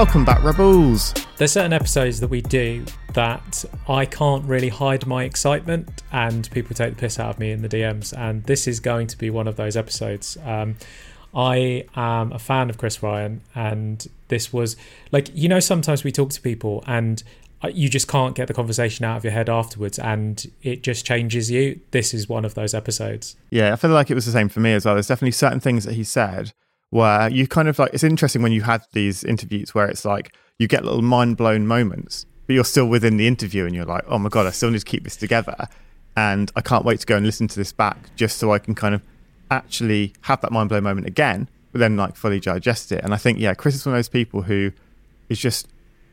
Welcome back, Rebels. There's certain episodes that we do that I can't really hide my excitement, and people take the piss out of me in the DMs. And this is going to be one of those episodes. Um, I am a fan of Chris Ryan, and this was like, you know, sometimes we talk to people and uh, you just can't get the conversation out of your head afterwards, and it just changes you. This is one of those episodes. Yeah, I feel like it was the same for me as well. There's definitely certain things that he said where you kind of like, it's interesting when you have these interviews where it's like, you get little mind blown moments, but you're still within the interview and you're like, oh my God, I still need to keep this together. And I can't wait to go and listen to this back just so I can kind of actually have that mind blown moment again, but then like fully digest it. And I think, yeah, Chris is one of those people who is just,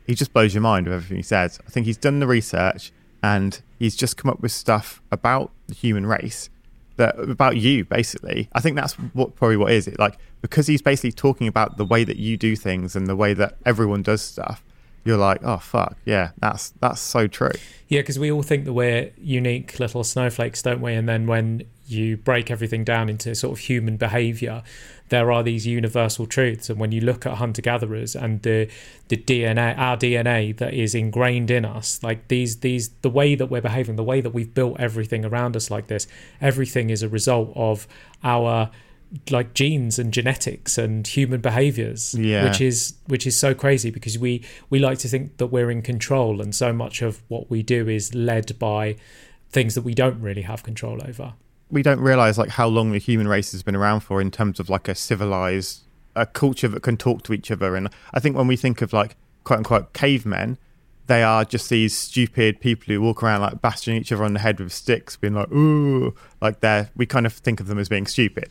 he just blows your mind with everything he says. I think he's done the research and he's just come up with stuff about the human race that about you basically. I think that's what probably what is it. Like because he's basically talking about the way that you do things and the way that everyone does stuff you're like oh fuck yeah that's that's so true. Yeah because we all think that we're unique little snowflakes don't we? And then when you break everything down into sort of human behavior there are these universal truths and when you look at hunter gatherers and the the DNA our DNA that is ingrained in us like these these the way that we're behaving the way that we've built everything around us like this everything is a result of our like genes and genetics and human behaviors yeah. which is which is so crazy because we we like to think that we're in control and so much of what we do is led by things that we don't really have control over we don't realize like how long the human race has been around for in terms of like a civilized a culture that can talk to each other. And i think when we think of like quote unquote cavemen they are just these stupid people who walk around like bashing each other on the head with sticks being like ooh like they're we kind of think of them as being stupid.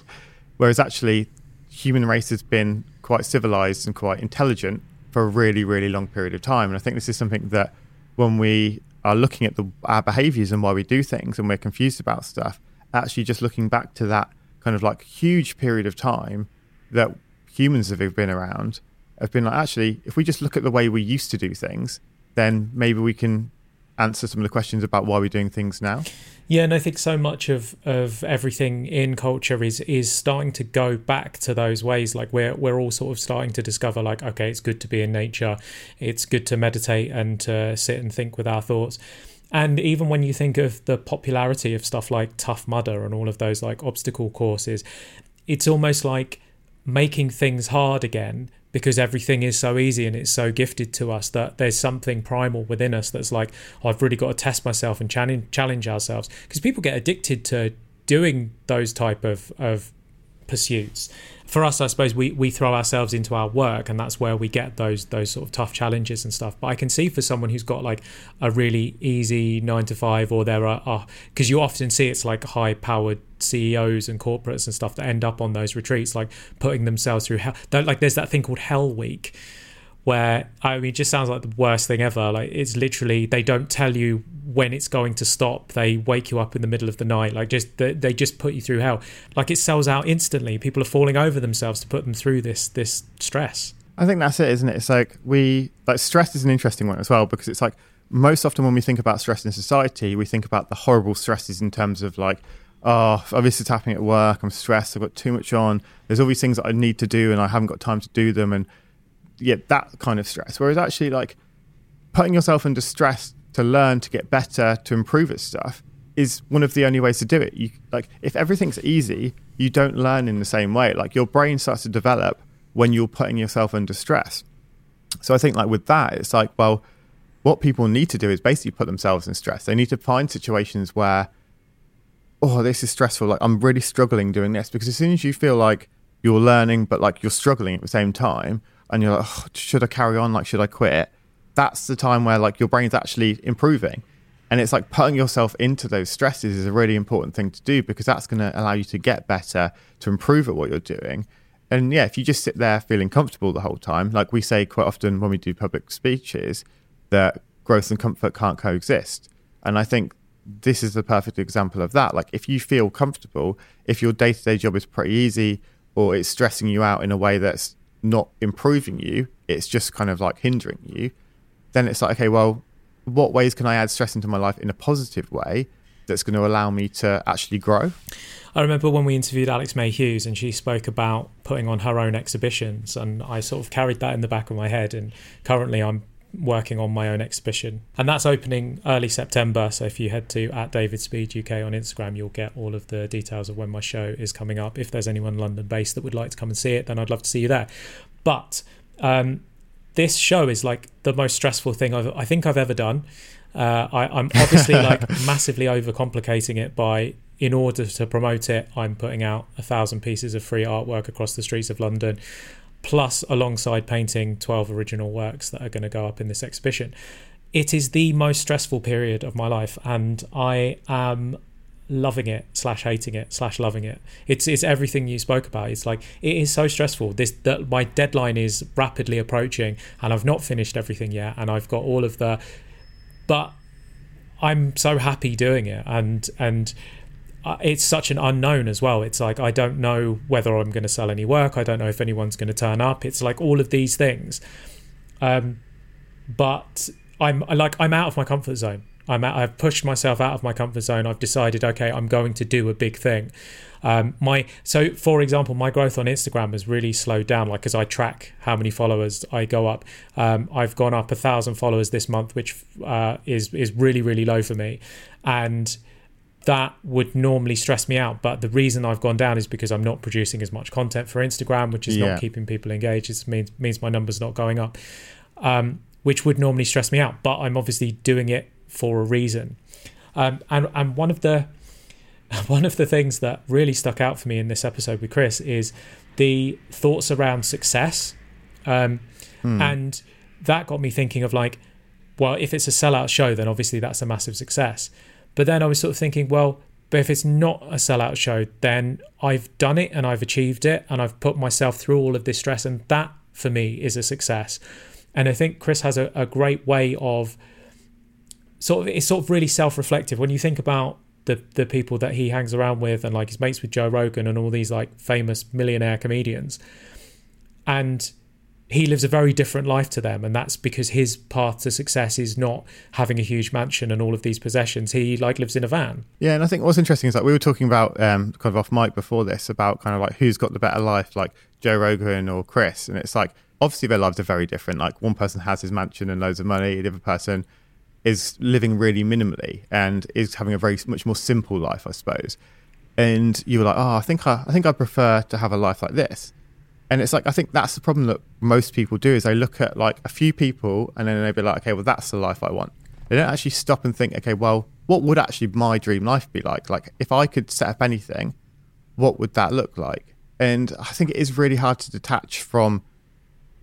Whereas actually human race has been quite civilized and quite intelligent for a really really long period of time. And i think this is something that when we are looking at the, our behaviors and why we do things and we're confused about stuff actually just looking back to that kind of like huge period of time that humans have been around have been like actually if we just look at the way we used to do things then maybe we can answer some of the questions about why we're doing things now. Yeah and i think so much of of everything in culture is is starting to go back to those ways. Like we're we're all sort of starting to discover like okay it's good to be in nature. It's good to meditate and to sit and think with our thoughts and even when you think of the popularity of stuff like Tough Mudder and all of those like obstacle courses, it's almost like making things hard again because everything is so easy and it's so gifted to us that there's something primal within us that's like oh, I've really got to test myself and challenge ourselves. Because people get addicted to doing those type of of pursuits for us, I suppose we, we throw ourselves into our work, and that's where we get those those sort of tough challenges and stuff. But I can see for someone who's got like a really easy nine to five, or there are because you often see it's like high powered CEOs and corporates and stuff that end up on those retreats, like putting themselves through hell. Like there's that thing called Hell Week, where I mean, it just sounds like the worst thing ever. Like it's literally they don't tell you when it's going to stop. They wake you up in the middle of the night. Like just they, they just put you through hell. Like it sells out instantly. People are falling over themselves to put them through this this stress. I think that's it, isn't it? It's like we like stress is an interesting one as well because it's like most often when we think about stress in society, we think about the horrible stresses in terms of like oh, oh, this is happening at work. I'm stressed. I've got too much on. There's all these things that I need to do, and I haven't got time to do them. And yeah, that kind of stress. Whereas actually, like putting yourself under stress to learn, to get better, to improve at stuff is one of the only ways to do it. You like if everything's easy, you don't learn in the same way. Like your brain starts to develop when you're putting yourself under stress. So I think like with that, it's like, well, what people need to do is basically put themselves in stress. They need to find situations where, oh, this is stressful. Like I'm really struggling doing this because as soon as you feel like you're learning, but like you're struggling at the same time, and you're like, oh, should I carry on? Like, should I quit? That's the time where like your brain's actually improving. And it's like putting yourself into those stresses is a really important thing to do because that's going to allow you to get better, to improve at what you're doing. And yeah, if you just sit there feeling comfortable the whole time, like we say quite often when we do public speeches, that growth and comfort can't coexist. And I think this is the perfect example of that. Like if you feel comfortable, if your day to day job is pretty easy or it's stressing you out in a way that's not improving you, it's just kind of like hindering you, then it's like, okay, well, what ways can I add stress into my life in a positive way that's going to allow me to actually grow. I remember when we interviewed Alex May Hughes and she spoke about putting on her own exhibitions, and I sort of carried that in the back of my head. And currently, I'm working on my own exhibition, and that's opening early September. So if you head to at David Speed UK on Instagram, you'll get all of the details of when my show is coming up. If there's anyone London based that would like to come and see it, then I'd love to see you there. But um, this show is like the most stressful thing I've, I think I've ever done. Uh, I, am obviously like massively overcomplicating it by in order to promote it, I'm putting out a thousand pieces of free artwork across the streets of London, plus alongside painting 12 original works that are going to go up in this exhibition. It is the most stressful period of my life, and I am loving it slash hating it slash loving it. It's it's everything you spoke about. It's like it is so stressful. This that my deadline is rapidly approaching and i've not finished everything yet and i've got all of the but i'm so happy doing it and and it's such an unknown as well. It's like I don't know whether I'm going to sell any work. I don't know if anyone's going to turn up. It's like all of these things. Um, but I'm like I'm out of my comfort zone. I'm out, I've pushed myself out of my comfort zone. I've decided, okay, I'm going to do a big thing. Um, my so, for example, my growth on Instagram has really slowed down. Like as I track how many followers I go up, um, I've gone up a thousand followers this month, which uh, is is really really low for me, and that would normally stress me out. But the reason I've gone down is because I'm not producing as much content for Instagram, which is yeah. not keeping people engaged. It means means my numbers not going up, um, which would normally stress me out. But I'm obviously doing it for a reason. Um, and and one of the one of the things that really stuck out for me in this episode with Chris is the thoughts around success, um, hmm. and that got me thinking of like, well, if it's a sellout show, then obviously that's a massive success. But then I was sort of thinking, well, but if it's not a sellout show, then I've done it and I've achieved it and I've put myself through all of this stress. And that for me is a success. And I think Chris has a, a great way of sort of, it's sort of really self reflective. When you think about the, the people that he hangs around with and like his mates with Joe Rogan and all these like famous millionaire comedians. And he lives a very different life to them and that's because his path to success is not having a huge mansion and all of these possessions. He like lives in a van. Yeah and i think what's interesting is that we were talking about um, kind of off mic before this about kind of like who's got the better life like joe rogan or chris and it's like obviously their lives are very different. Like one person has his mansion and loads of money the other person is living really minimally and is having a very much more simple life i suppose. And you were like oh i think i, I think i prefer to have a life like this and it's like I think that's the problem that most people do is they look at like a few people and then they be like, okay, well that's the life I want. They don't actually stop and think, okay, well, what would actually my dream life be like? Like if I could set up anything, what would that look like? And I think it is really hard to detach from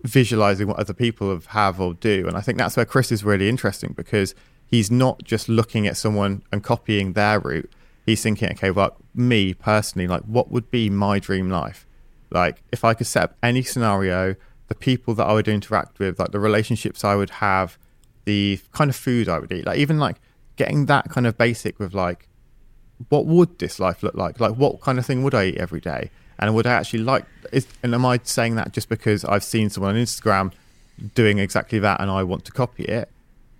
visualizing what other people have, have or do. And I think that's where Chris is really interesting because he's not just looking at someone and copying their route. He's thinking, okay, well, me personally, like what would be my dream life? Like if I could set up any scenario, the people that I would interact with, like the relationships I would have, the kind of food I would eat, like even like getting that kind of basic with like, what would this life look like? Like what kind of thing would I eat every day? And would I actually like? Is, and am I saying that just because I've seen someone on Instagram doing exactly that and I want to copy it,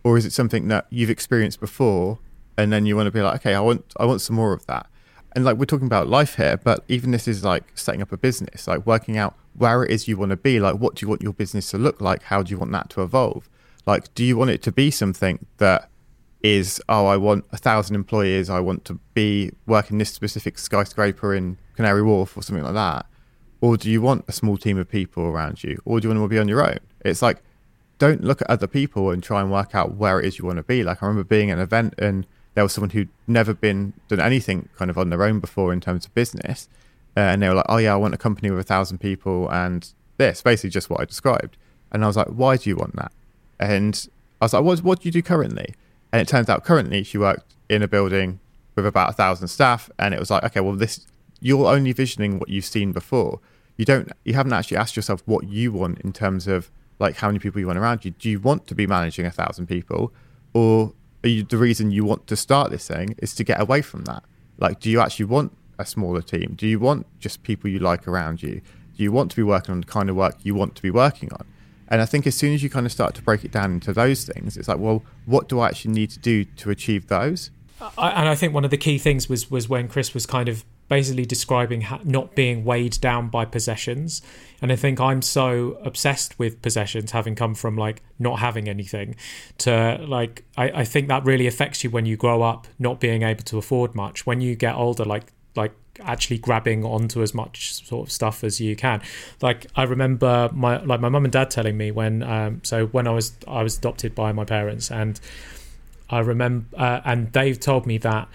or is it something that you've experienced before and then you want to be like, okay, I want I want some more of that and like we're talking about life here, but even this is like setting up a business, like working out where it is you want to be. Like, what do you want your business to look like? How do you want that to evolve? Like, do you want it to be something that is, oh, I want a thousand employees, I want to be working this specific skyscraper in Canary Wharf or something like that? Or do you want a small team of people around you? Or do you want to be on your own? It's like, don't look at other people and try and work out where it is you want to be. Like, I remember being at an event and there was someone who'd never been done anything kind of on their own before in terms of business, uh, and they were like, "Oh yeah, I want a company with a thousand people and this." Basically, just what I described. And I was like, "Why do you want that?" And I was like, "What what do you do currently?" And it turns out currently she worked in a building with about a thousand staff, and it was like, "Okay, well this you're only visioning what you've seen before. You don't you haven't actually asked yourself what you want in terms of like how many people you want around you. Do you want to be managing a thousand people, or you, the reason you want to start this thing is to get away from that. Like, do you actually want a smaller team? Do you want just people you like around you? Do you want to be working on the kind of work you want to be working on? And I think as soon as you kind of start to break it down into those things, it's like, well, what do I actually need to do to achieve those? And I think one of the key things was was when Chris was kind of basically describing ha- not being weighed down by possessions. And I think I'm so obsessed with possessions, having come from like not having anything, to like I, I think that really affects you when you grow up not being able to afford much. When you get older, like like actually grabbing onto as much sort of stuff as you can. Like I remember my like my mum and dad telling me when um so when I was I was adopted by my parents and I remember uh, and they've told me that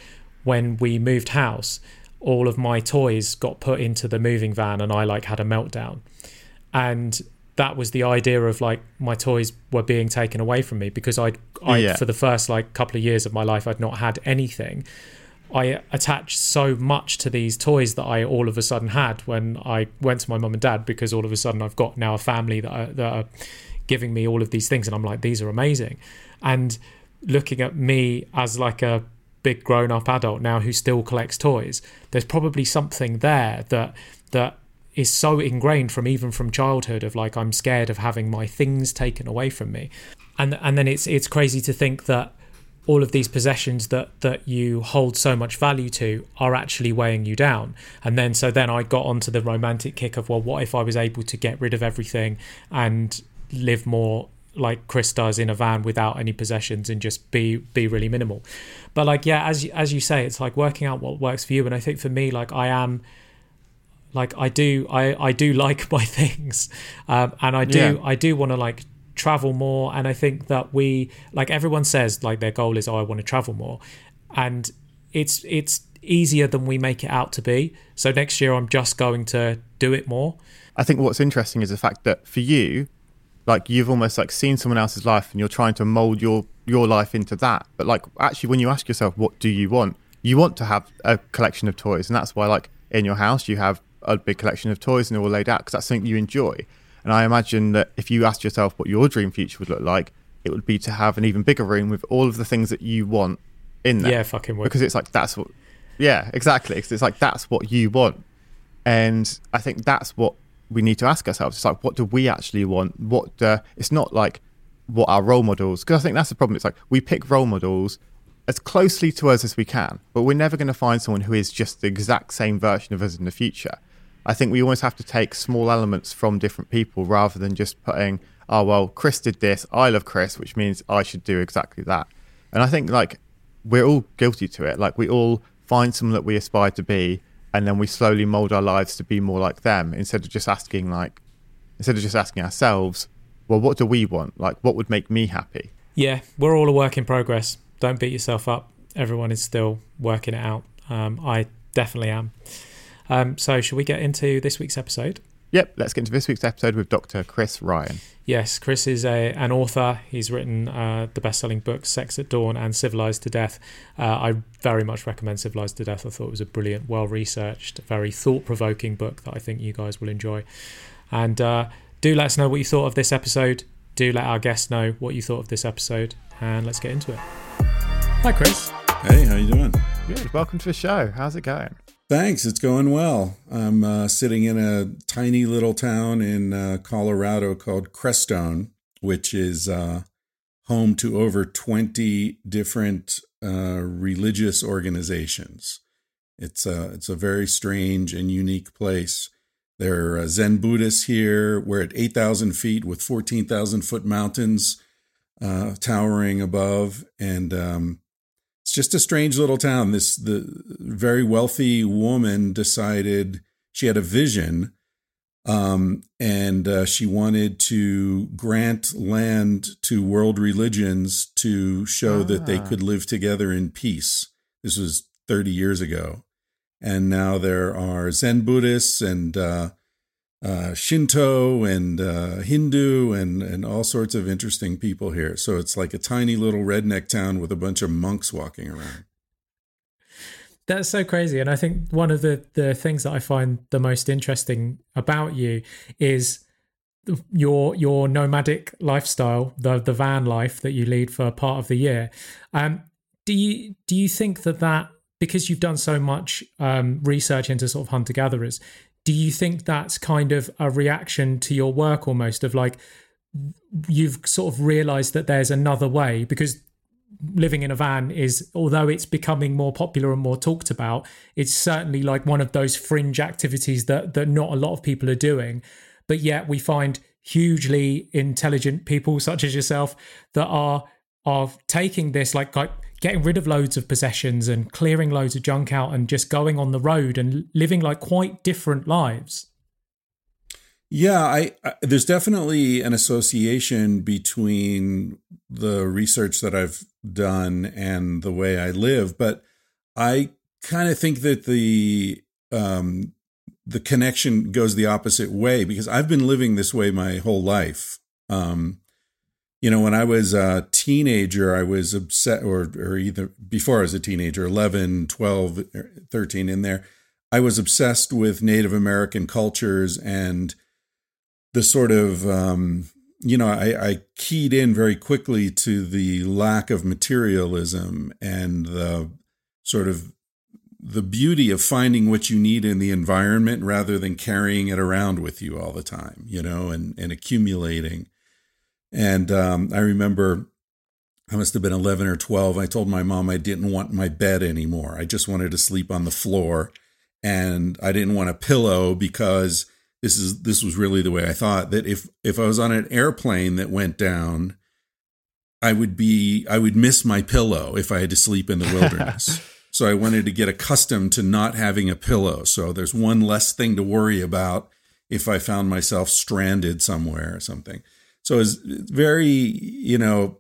when we moved house all of my toys got put into the moving van and I like had a meltdown. And that was the idea of like my toys were being taken away from me because I'd, I yeah. for the first like couple of years of my life I'd not had anything. I attached so much to these toys that I all of a sudden had when I went to my mum and dad because all of a sudden I've got now a family that are, that are giving me all of these things and I'm like these are amazing. And looking at me as like a big grown up adult now who still collects toys, there's probably something there that that is so ingrained from even from childhood of like I'm scared of having my things taken away from me. And and then it's it's crazy to think that all of these possessions that that you hold so much value to are actually weighing you down and then so then i got onto the romantic kick of well what if i was able to get rid of everything and live more like Chris does in a van without any possessions and just be be really minimal. But like yeah, as as you say, it's like working out what works for you. And I think for me, like I am like I do I I do like my things, um, and I do yeah. I do want to like travel more. And I think that we like everyone says like their goal is oh I want to travel more, and it's it's easier than we make it out to be. So next year I'm just going to do it more. I think what's interesting is the fact that for you like you've almost like seen someone else's life and you're trying to mold your your life into that. But like actually when you ask yourself what do you want? You want to have a collection of toys. And that's why like in your house you have a big collection of toys and they're all laid out because that's something you enjoy. And i imagine that if you asked yourself what your dream future would look like it would be to have an even bigger room with all of the things that you want in there. Yeah fucking would. because it's like that's what yeah exactly. Because it's like that's what you want. And i think that's what we need to ask ourselves. It's like, what do we actually want? What uh, it's not like what our role models. Because I think that's the problem. It's like we pick role models as closely to us as we can, but we're never going to find someone who is just the exact same version of us in the future. I think we always have to take small elements from different people rather than just putting, oh well, Chris did this, I love Chris, which means I should do exactly that. And I think like we're all guilty to it. Like we all find someone that we aspire to be and then we slowly mold our lives to be more like them instead of just asking like instead of just asking ourselves well what do we want? Like what would make me happy? Yeah we're all a work in progress. Don't beat yourself up. Everyone is still working it out. Um, i definitely am. Um, so should we get into this week's episode? Yep, let's get into this week's episode with Dr. Chris Ryan. Yes, Chris is a an author. He's written uh, the best-selling books "Sex at Dawn" and "Civilized to Death." Uh, I very much recommend "Civilized to Death." I thought it was a brilliant, well-researched, very thought-provoking book that I think you guys will enjoy. And uh, do let us know what you thought of this episode. Do let our guests know what you thought of this episode, and let's get into it. Hi, Chris. Hey, how you doing? Good. Welcome to the show. How's it going? Thanks. It's going well. I'm uh, sitting in a tiny little town in uh, Colorado called Crestone, which is uh, home to over 20 different uh, religious organizations. It's a, it's a very strange and unique place. There are Zen Buddhists here. We're at 8,000 feet with 14,000 foot mountains uh, towering above. And um, it's just a strange little town. This the very wealthy woman decided she had a vision, um, and uh, she wanted to grant land to world religions to show ah. that they could live together in peace. This was 30 years ago, and now there are Zen Buddhists and uh, uh, Shinto and uh, Hindu and and all sorts of interesting people here. So it's like a tiny little redneck town with a bunch of monks walking around. That's so crazy, and I think one of the the things that I find the most interesting about you is your your nomadic lifestyle, the the van life that you lead for part of the year. Um, do you do you think that that because you've done so much um, research into sort of hunter gatherers, do you think that's kind of a reaction to your work almost of like you've sort of realized that there's another way? Because living in a van is although it's becoming more popular and more talked about it's certainly like one of those fringe activities that that not a lot of people are doing. But yet we find hugely intelligent people such as yourself that are are taking this like like getting rid of loads of possessions and clearing loads of junk out and just going on the road and living like quite different lives yeah, I, I, there's definitely an association between the research that I've done and the way I live, but I kind of think that the um, the connection goes the opposite way because I've been living this way my whole life. Um, you know, when I was a teenager, I was upset, or, or either before I was a teenager, 11, 12, 13 in there, I was obsessed with Native American cultures and the sort of um, you know I, I, keyed in very quickly to the lack of materialism and the sort of the beauty of finding what you need in the environment rather than carrying it around with you all the time you know and and accumulating and um, i remember i must have been 11 or 12 i told my mom i didn't want my bed anymore i just wanted to sleep on the floor and i didn't want a pillow because this is this was really the way I thought that if if I was on an airplane that went down, I would be I would miss my pillow if I had to sleep in the wilderness. so I wanted to get accustomed to not having a pillow. So there's one less thing to worry about if I found myself stranded somewhere or something. So it's very, you know,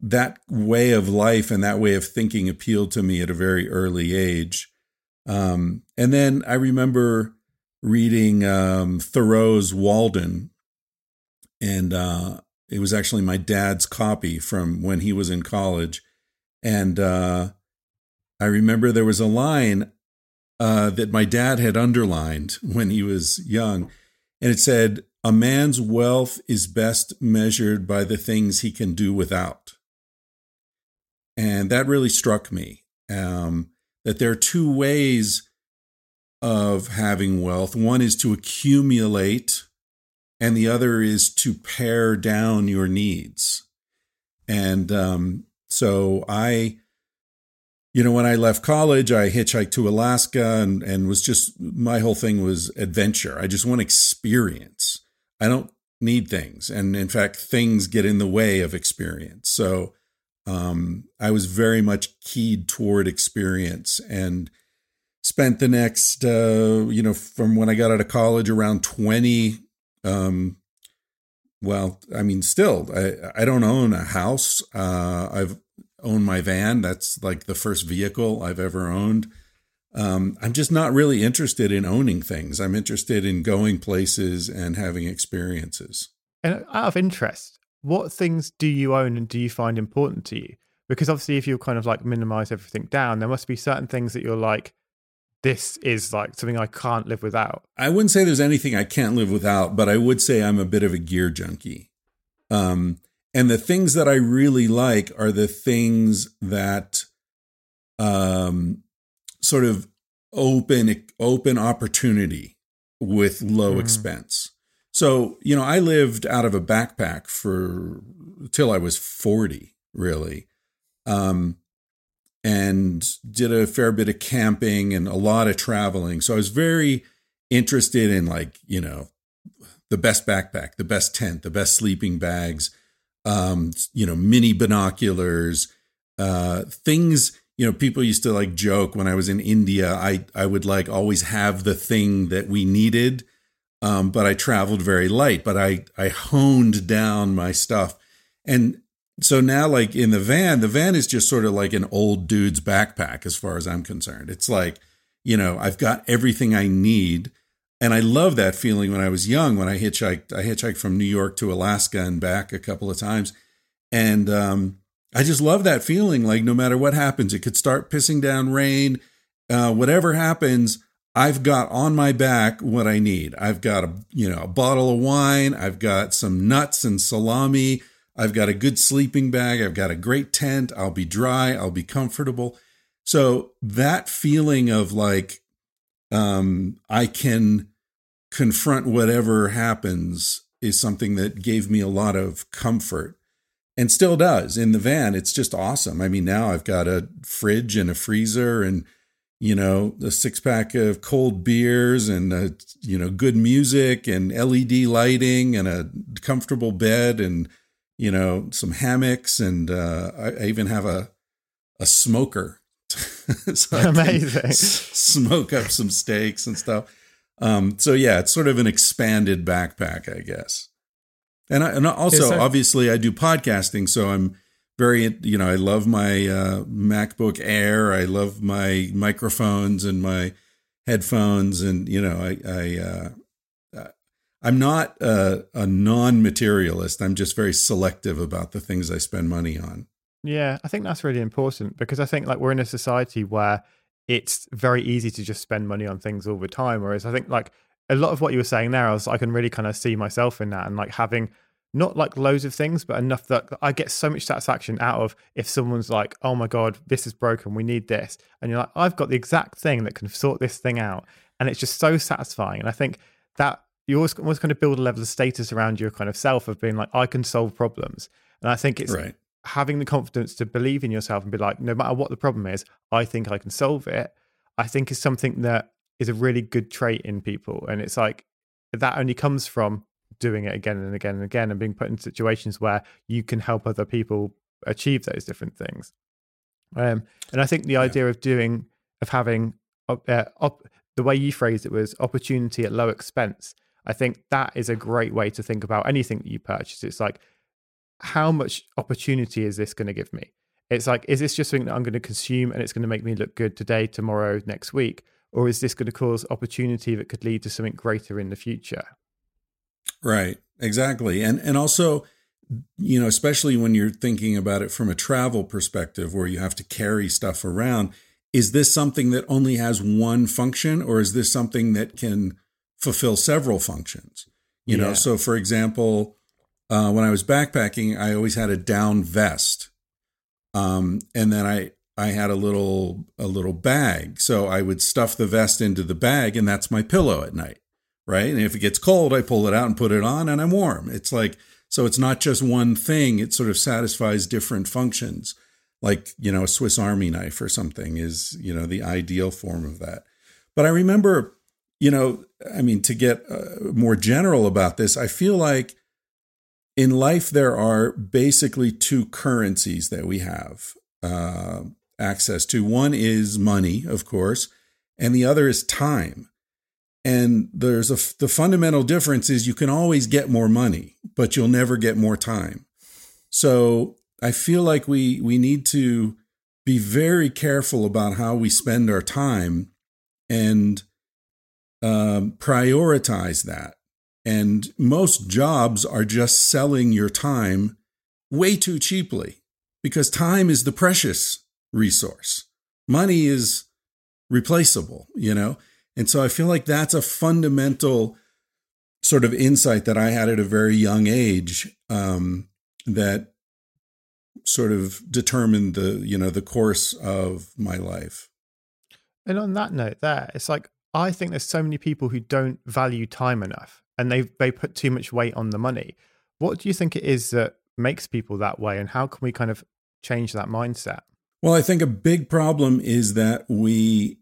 that way of life and that way of thinking appealed to me at a very early age. Um, and then I remember reading um, Thoreau's Walden, and uh, it was actually my dad's copy from when he was in college. And uh, I remember there was a line uh, that my dad had underlined when he was young, and it said, A man's wealth is best measured by the things he can do without. And that really struck me um, that there are two ways of having wealth. One is to accumulate, and the other is to pare down your needs. And um, so I, you know, when I left college, I hitchhiked to Alaska and, and was just, my whole thing was adventure. I just want experience. I don't need things. And in fact, things get in the way of experience. So um, I was very much keyed toward experience. And spent the next uh, you know from when i got out of college around 20 um, well i mean still i i don't own a house uh, i've owned my van that's like the first vehicle i've ever owned um, i'm just not really interested in owning things i'm interested in going places and having experiences and out of interest what things do you own and do you find important to you because obviously if you kind of like minimize everything down there must be certain things that you're like this is like something I can't live without. I wouldn't say there's anything I can't live without, but I would say I'm a bit of a gear junkie. Um, and the things that I really like are the things that um, sort of open open opportunity with low mm. expense. So, you know, I lived out of a backpack for till I was 40, really. Um, and did a fair bit of camping and a lot of traveling. So I was very interested in like, you know, the best backpack, the best tent, the best sleeping bags, um, you know, mini binoculars, uh, things, you know, people used to like joke when I was in India, I, I would like always have the thing that we needed. Um, but I traveled very light, but I, I honed down my stuff. And so now like in the van the van is just sort of like an old dude's backpack as far as i'm concerned it's like you know i've got everything i need and i love that feeling when i was young when i hitchhiked i hitchhiked from new york to alaska and back a couple of times and um, i just love that feeling like no matter what happens it could start pissing down rain uh, whatever happens I've got on my back what I need. I've got a you know a bottle of wine. I've got some nuts and salami. I've got a good sleeping bag. I've got a great tent. I'll be dry. I'll be comfortable. So that feeling of like, um, I can confront whatever happens is something that gave me a lot of comfort. And still does in the van. It's just awesome. I mean, now I've got a fridge and a freezer and, you know, a six pack of cold beers and, a, you know, good music and LED lighting and a comfortable bed and, you know, some hammocks. And uh, I, I even have a, a smoker. so Amazing. smoke up some steaks and stuff. Um, so yeah, it's sort of an expanded backpack, I guess. And, I, and also, obviously, I do podcasting, so I'm very, you know, I love my uh, MacBook Air. I love my microphones and my headphones, and you know, I, I uh, I'm not a, a non-materialist. I'm just very selective about the things I spend money on. Yeah, I think that's really important because I think like we're in a society where it's very easy to just spend money on things all the time. Whereas I think like a lot of what you were saying there, I was I can really kind of see myself in that and like having not like loads of things, but enough that I get so much satisfaction out of if someone's like, oh my God, this is broken, we need this. And you're like, I've got the exact thing that can sort this thing out. And it's just so satisfying. And I think that you always, always kind of build a level of status around your kind of self of being like, I can solve problems. And I think it's right. having the confidence to believe in yourself and be like, no matter what the problem is, I think I can solve it. I think is something that is a really good trait in people. And it's like that only comes from doing it again and again and again and being put in situations where you can help other people achieve those different things. Um, and I think the idea of doing, of having, uh, op, the way you phrased it was opportunity at low expense. I think that is a great way to think about anything that you purchase. It's like, how much opportunity is this going to give me? It's like, is this just something that I'm going to consume and it's going to make me look good today, tomorrow, next week? Or is this going to cause opportunity that could lead to something greater in the future? Right, exactly. And and also, you know, especially when you're thinking about it from a travel perspective where you have to carry stuff around, is this something that only has one function or is this something that can fulfill several functions? You yeah. know, so for example, uh, when I was backpacking, I always had a down vest. Um, and then I I had a little a little bag. So I would stuff the vest into the bag and that's my pillow at night. Right? And if it gets cold, I pull it out and put it on and I'm warm. It's like so it's not just one thing, it sort of satisfies different functions. Like, you know, a Swiss Army knife or something is, you know, the ideal form of that. But I remember, you know, I mean, to get uh, more general about this, I feel like in life there are basically two currencies that we have. Uh, access to. One is money, of course, and the other is time. And there's a the fundamental difference is you can always get more money, but you'll never get more time. So I feel like we we need to be very careful about how we spend our time and um, prioritize that. And most jobs are just selling your time way too cheaply because time is the precious resource. Money is replaceable, you know? And so I feel like that's a fundamental sort of insight that I had at a very young age um, that sort of determined the, you know, the course of my life. And on that note, there, it's like I think there's so many people who don't value time enough and they they put too much weight on the money. What do you think it is that makes people that way and how can we kind of change that mindset? Well, I think a big problem is that we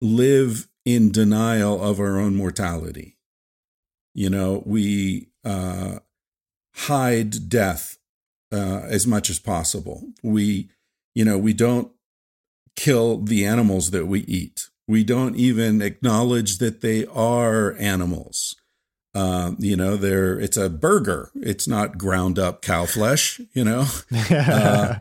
live in denial of our own mortality. You know, we uh, hide death uh, as much as possible. We, you know, we don't kill the animals that we eat. We don't even acknowledge that they are animals. Uh, you know, they're it's a burger. It's not ground up cow flesh. You know, uh,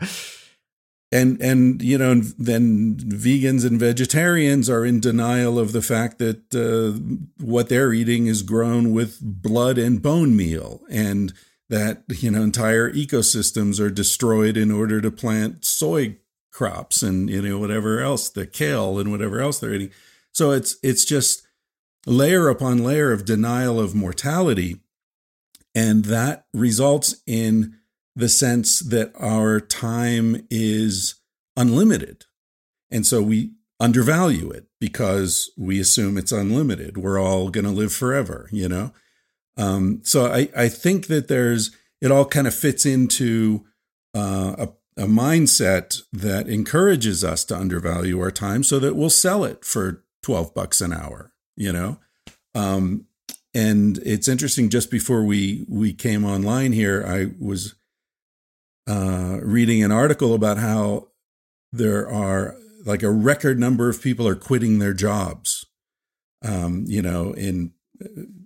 and and you know then vegans and vegetarians are in denial of the fact that uh, what they're eating is grown with blood and bone meal and that you know entire ecosystems are destroyed in order to plant soy crops and you know whatever else the kale and whatever else they're eating. So it's it's just layer upon layer of denial of mortality. And that results in the sense that our time is unlimited. And so we undervalue it because we assume it's unlimited. We're all going to live forever, you know? Um, so I, I think that there's, it all kind of fits into uh, a, a mindset that encourages us to undervalue our time so that we'll sell it for 12 bucks an hour, you know? Um, and it's interesting just before we we came online here i was uh, reading an article about how there are like a record number of people are quitting their jobs um, you know in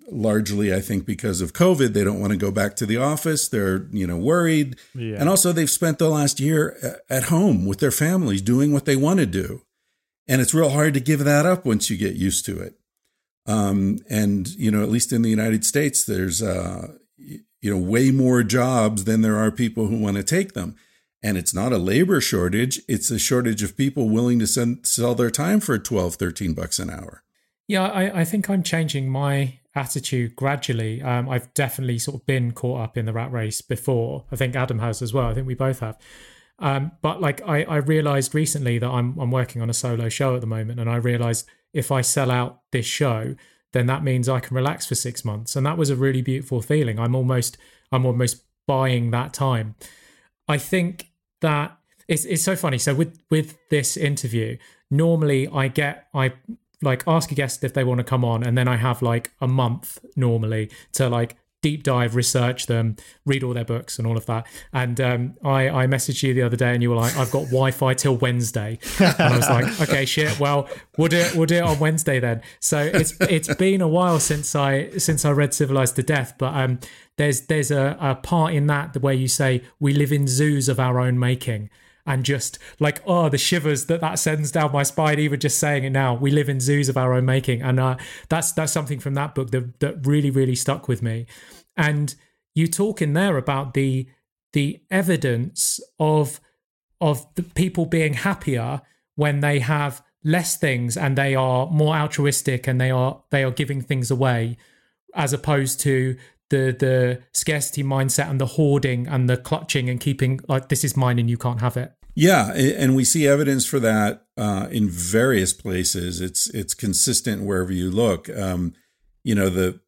largely i think because of covid. They don't want to go back to the office. They're you know worried. Yeah. and also they've spent the last year at home with their families doing what they want to do. And it's real hard to give that up once you get used to it. Um, and you know, at least in the United States, there's uh, you know way more jobs than there are people who want to take them. And it's not a labor shortage; it's a shortage of people willing to send, sell their time for 12, 13 bucks an hour. Yeah, I, I think I'm changing my attitude gradually. Um, I've definitely sort of been caught up in the rat race before. I think Adam has as well. I think we both have. Um, but like I, I realized recently that I'm I'm working on a solo show at the moment, and I realized if I sell out this show, then that means I can relax for six months. And that was a really beautiful feeling. I'm almost I'm almost buying that time. I think that it's it's so funny. So with with this interview, normally I get I like ask a guest if they want to come on and then I have like a month normally to like deep dive, research them, read all their books and all of that. And um, I, I messaged you the other day and you were like, I've got Wi-Fi till Wednesday. And I was like, okay, shit. Well, we'll do it. We'll do it on Wednesday then. So it's it's been a while since I since I read Civilized to Death, but um, there's there's a, a part in that the where you say we live in zoos of our own making and just like oh the shivers that that sends down my spine even just saying it now. We live in zoos of our own making and uh, that's that's something from that book that that really really stuck with me. And you talk in there about the the evidence of of the people being happier when they have less things and they are more altruistic and they are they are giving things away as opposed to the the scarcity mindset and the hoarding and the clutching and keeping like this is mine and you can't have it. Yeah, and we see evidence for that uh, in various places. It's it's consistent wherever you look. Um, you know the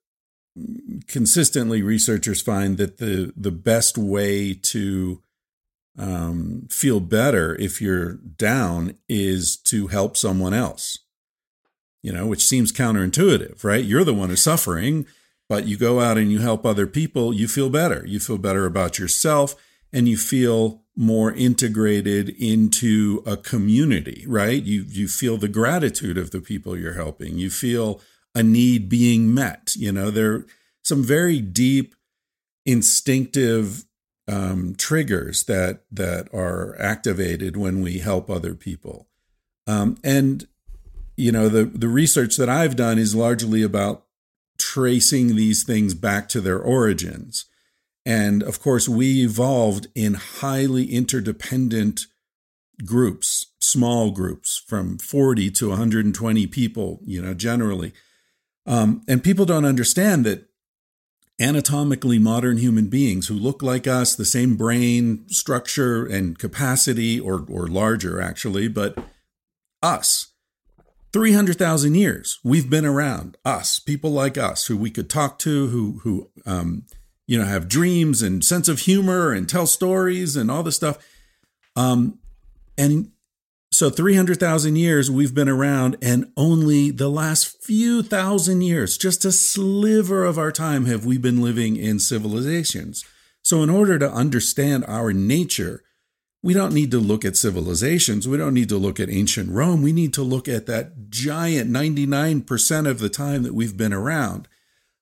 consistently researchers find that the the best way to um, feel better if you're down is to help someone else. You know, which seems counterintuitive, right? You're the one who's suffering but you go out and you help other people, you feel better. You feel better about yourself and you feel more integrated into a community, right? You you feel the gratitude of the people you're helping. You feel a need being met. You know, there are some very deep instinctive um, triggers that that are activated when we help other people. Um, and you know, the the research that I've done is largely about tracing these things back to their origins. And of course, we evolved in highly interdependent groups, small groups from 40 to 120 people, you know, generally. Um, and people don't understand that anatomically modern human beings who look like us, the same brain structure and capacity, or, or larger actually, but us, 300,000 years we've been around us people like us who we could talk to who who um, you know have dreams and sense of humor and tell stories and all this stuff um, and so 300,000 years we've been around and only the last few thousand years just a sliver of our time have we been living in civilizations so in order to understand our nature we don't need to look at civilizations. We don't need to look at ancient Rome. We need to look at that giant 99% of the time that we've been around.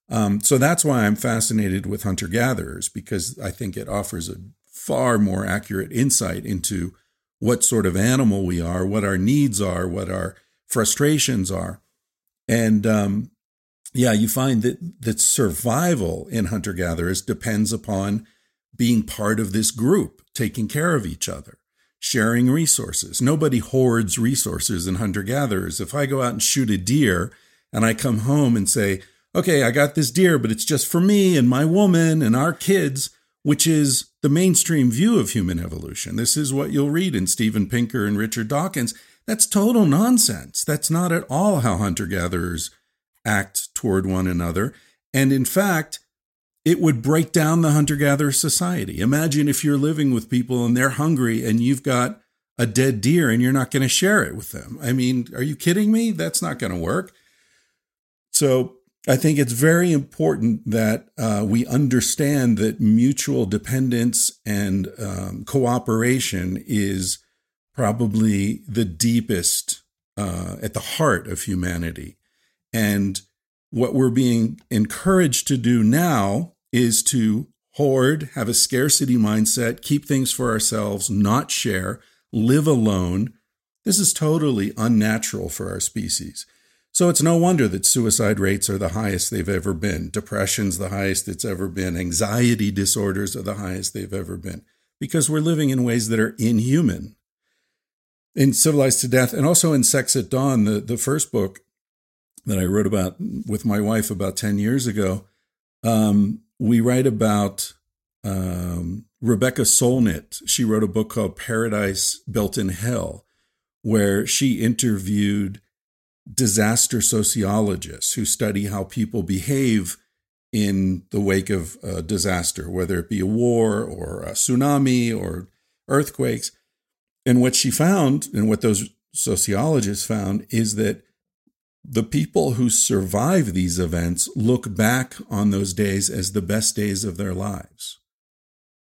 Um, so that's why I'm fascinated with hunter gatherers, because I think it offers a far more accurate insight into what sort of animal we are, what our needs are, what our frustrations are. And um, yeah, you find that, that survival in hunter gatherers depends upon being part of this group, taking care of each other, sharing resources. Nobody hoards resources in hunter gatherers. If I go out and shoot a deer and I come home and say, okay, I got this deer, but it's just for me and my woman and our kids, which is the mainstream view of human evolution. This is what you'll read in Steven Pinker and Richard Dawkins. That's total nonsense. That's not at all how hunter gatherers act toward one another. And in fact, it would break down the hunter gatherer society. Imagine if you're living with people and they're hungry and you've got a dead deer and you're not going to share it with them. I mean, are you kidding me? That's not going to work. So I think it's very important that uh, we understand that mutual dependence and um, cooperation is probably the deepest uh, at the heart of humanity. And what we're being encouraged to do now is to hoard, have a scarcity mindset, keep things for ourselves, not share, live alone. This is totally unnatural for our species. So it's no wonder that suicide rates are the highest they've ever been. Depression's the highest it's ever been. Anxiety disorders are the highest they've ever been because we're living in ways that are inhuman. In Civilized to Death and also in Sex at Dawn, the, the first book that I wrote about with my wife about 10 years ago, um, we write about um, Rebecca Solnit. She wrote a book called Paradise Built in Hell, where she interviewed disaster sociologists who study how people behave in the wake of a disaster, whether it be a war or a tsunami or earthquakes. And what she found, and what those sociologists found, is that the people who survive these events look back on those days as the best days of their lives.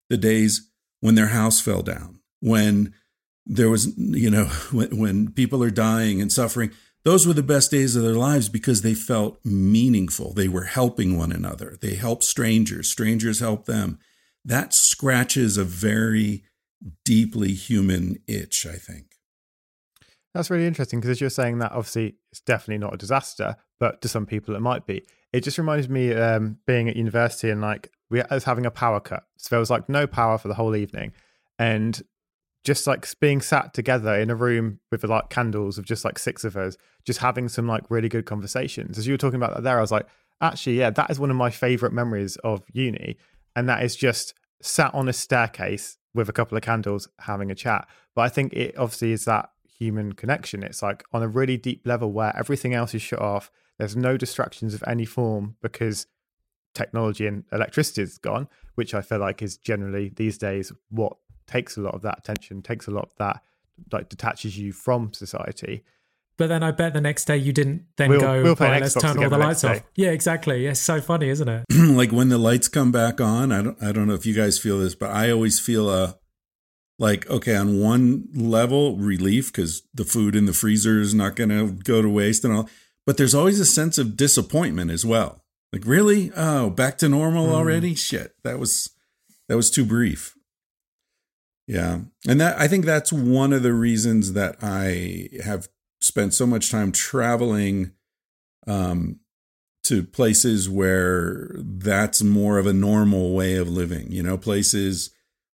The days when their house fell down, when there was, you know, when, when people are dying and suffering, those were the best days of their lives because they felt meaningful. They were helping one another. They helped strangers. Strangers helped them. That scratches a very deeply human itch, I think. That's really interesting because as you're saying that, obviously, it's definitely not a disaster, but to some people it might be. It just reminds me um, being at university and like we was having a power cut. So there was like no power for the whole evening. And just like being sat together in a room with like candles of just like six of us, just having some like really good conversations. As you were talking about that there, I was like, actually, yeah, that is one of my favorite memories of uni. And that is just sat on a staircase with a couple of candles having a chat. But I think it obviously is that human connection. It's like on a really deep level where everything else is shut off. There's no distractions of any form because technology and electricity is gone, which I feel like is generally these days what takes a lot of that attention, takes a lot of that, like detaches you from society. But then I bet the next day you didn't then we'll, go, we'll right, oh, let's turn all the lights off. Yeah, exactly. It's so funny, isn't it? like when the lights come back on, I don't, I don't know if you guys feel this, but I always feel a, like, okay, on one level, relief because the food in the freezer is not going to go to waste and all. But there's always a sense of disappointment as well. Like, really? Oh, back to normal mm. already? Shit, that was that was too brief. Yeah. And that I think that's one of the reasons that I have spent so much time traveling um, to places where that's more of a normal way of living, you know, places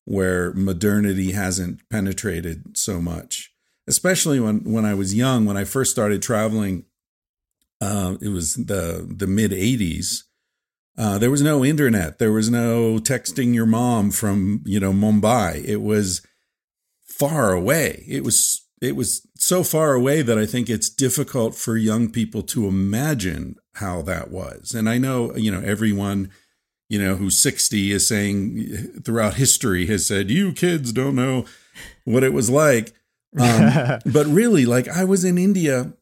where modernity hasn't penetrated so much. Especially when, when I was young, when I first started traveling, uh, it was the the mid '80s. Uh, there was no internet. There was no texting your mom from you know Mumbai. It was far away. It was it was so far away that I think it's difficult for young people to imagine how that was. And I know you know everyone you know who's 60 is saying throughout history has said you kids don't know what it was like. Um, but really, like I was in India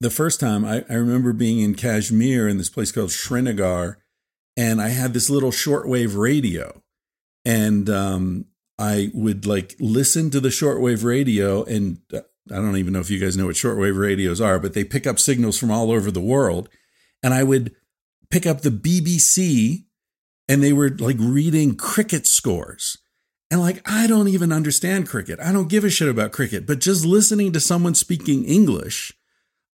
the first time. I, I remember being in Kashmir in this place called Srinagar and I had this little shortwave radio, and um, I would like listen to the shortwave radio, and uh, I don't even know if you guys know what shortwave radios are, but they pick up signals from all over the world, and I would pick up the BBC, and they were like reading cricket scores. And like, I don't even understand cricket. I don't give a shit about cricket, but just listening to someone speaking English,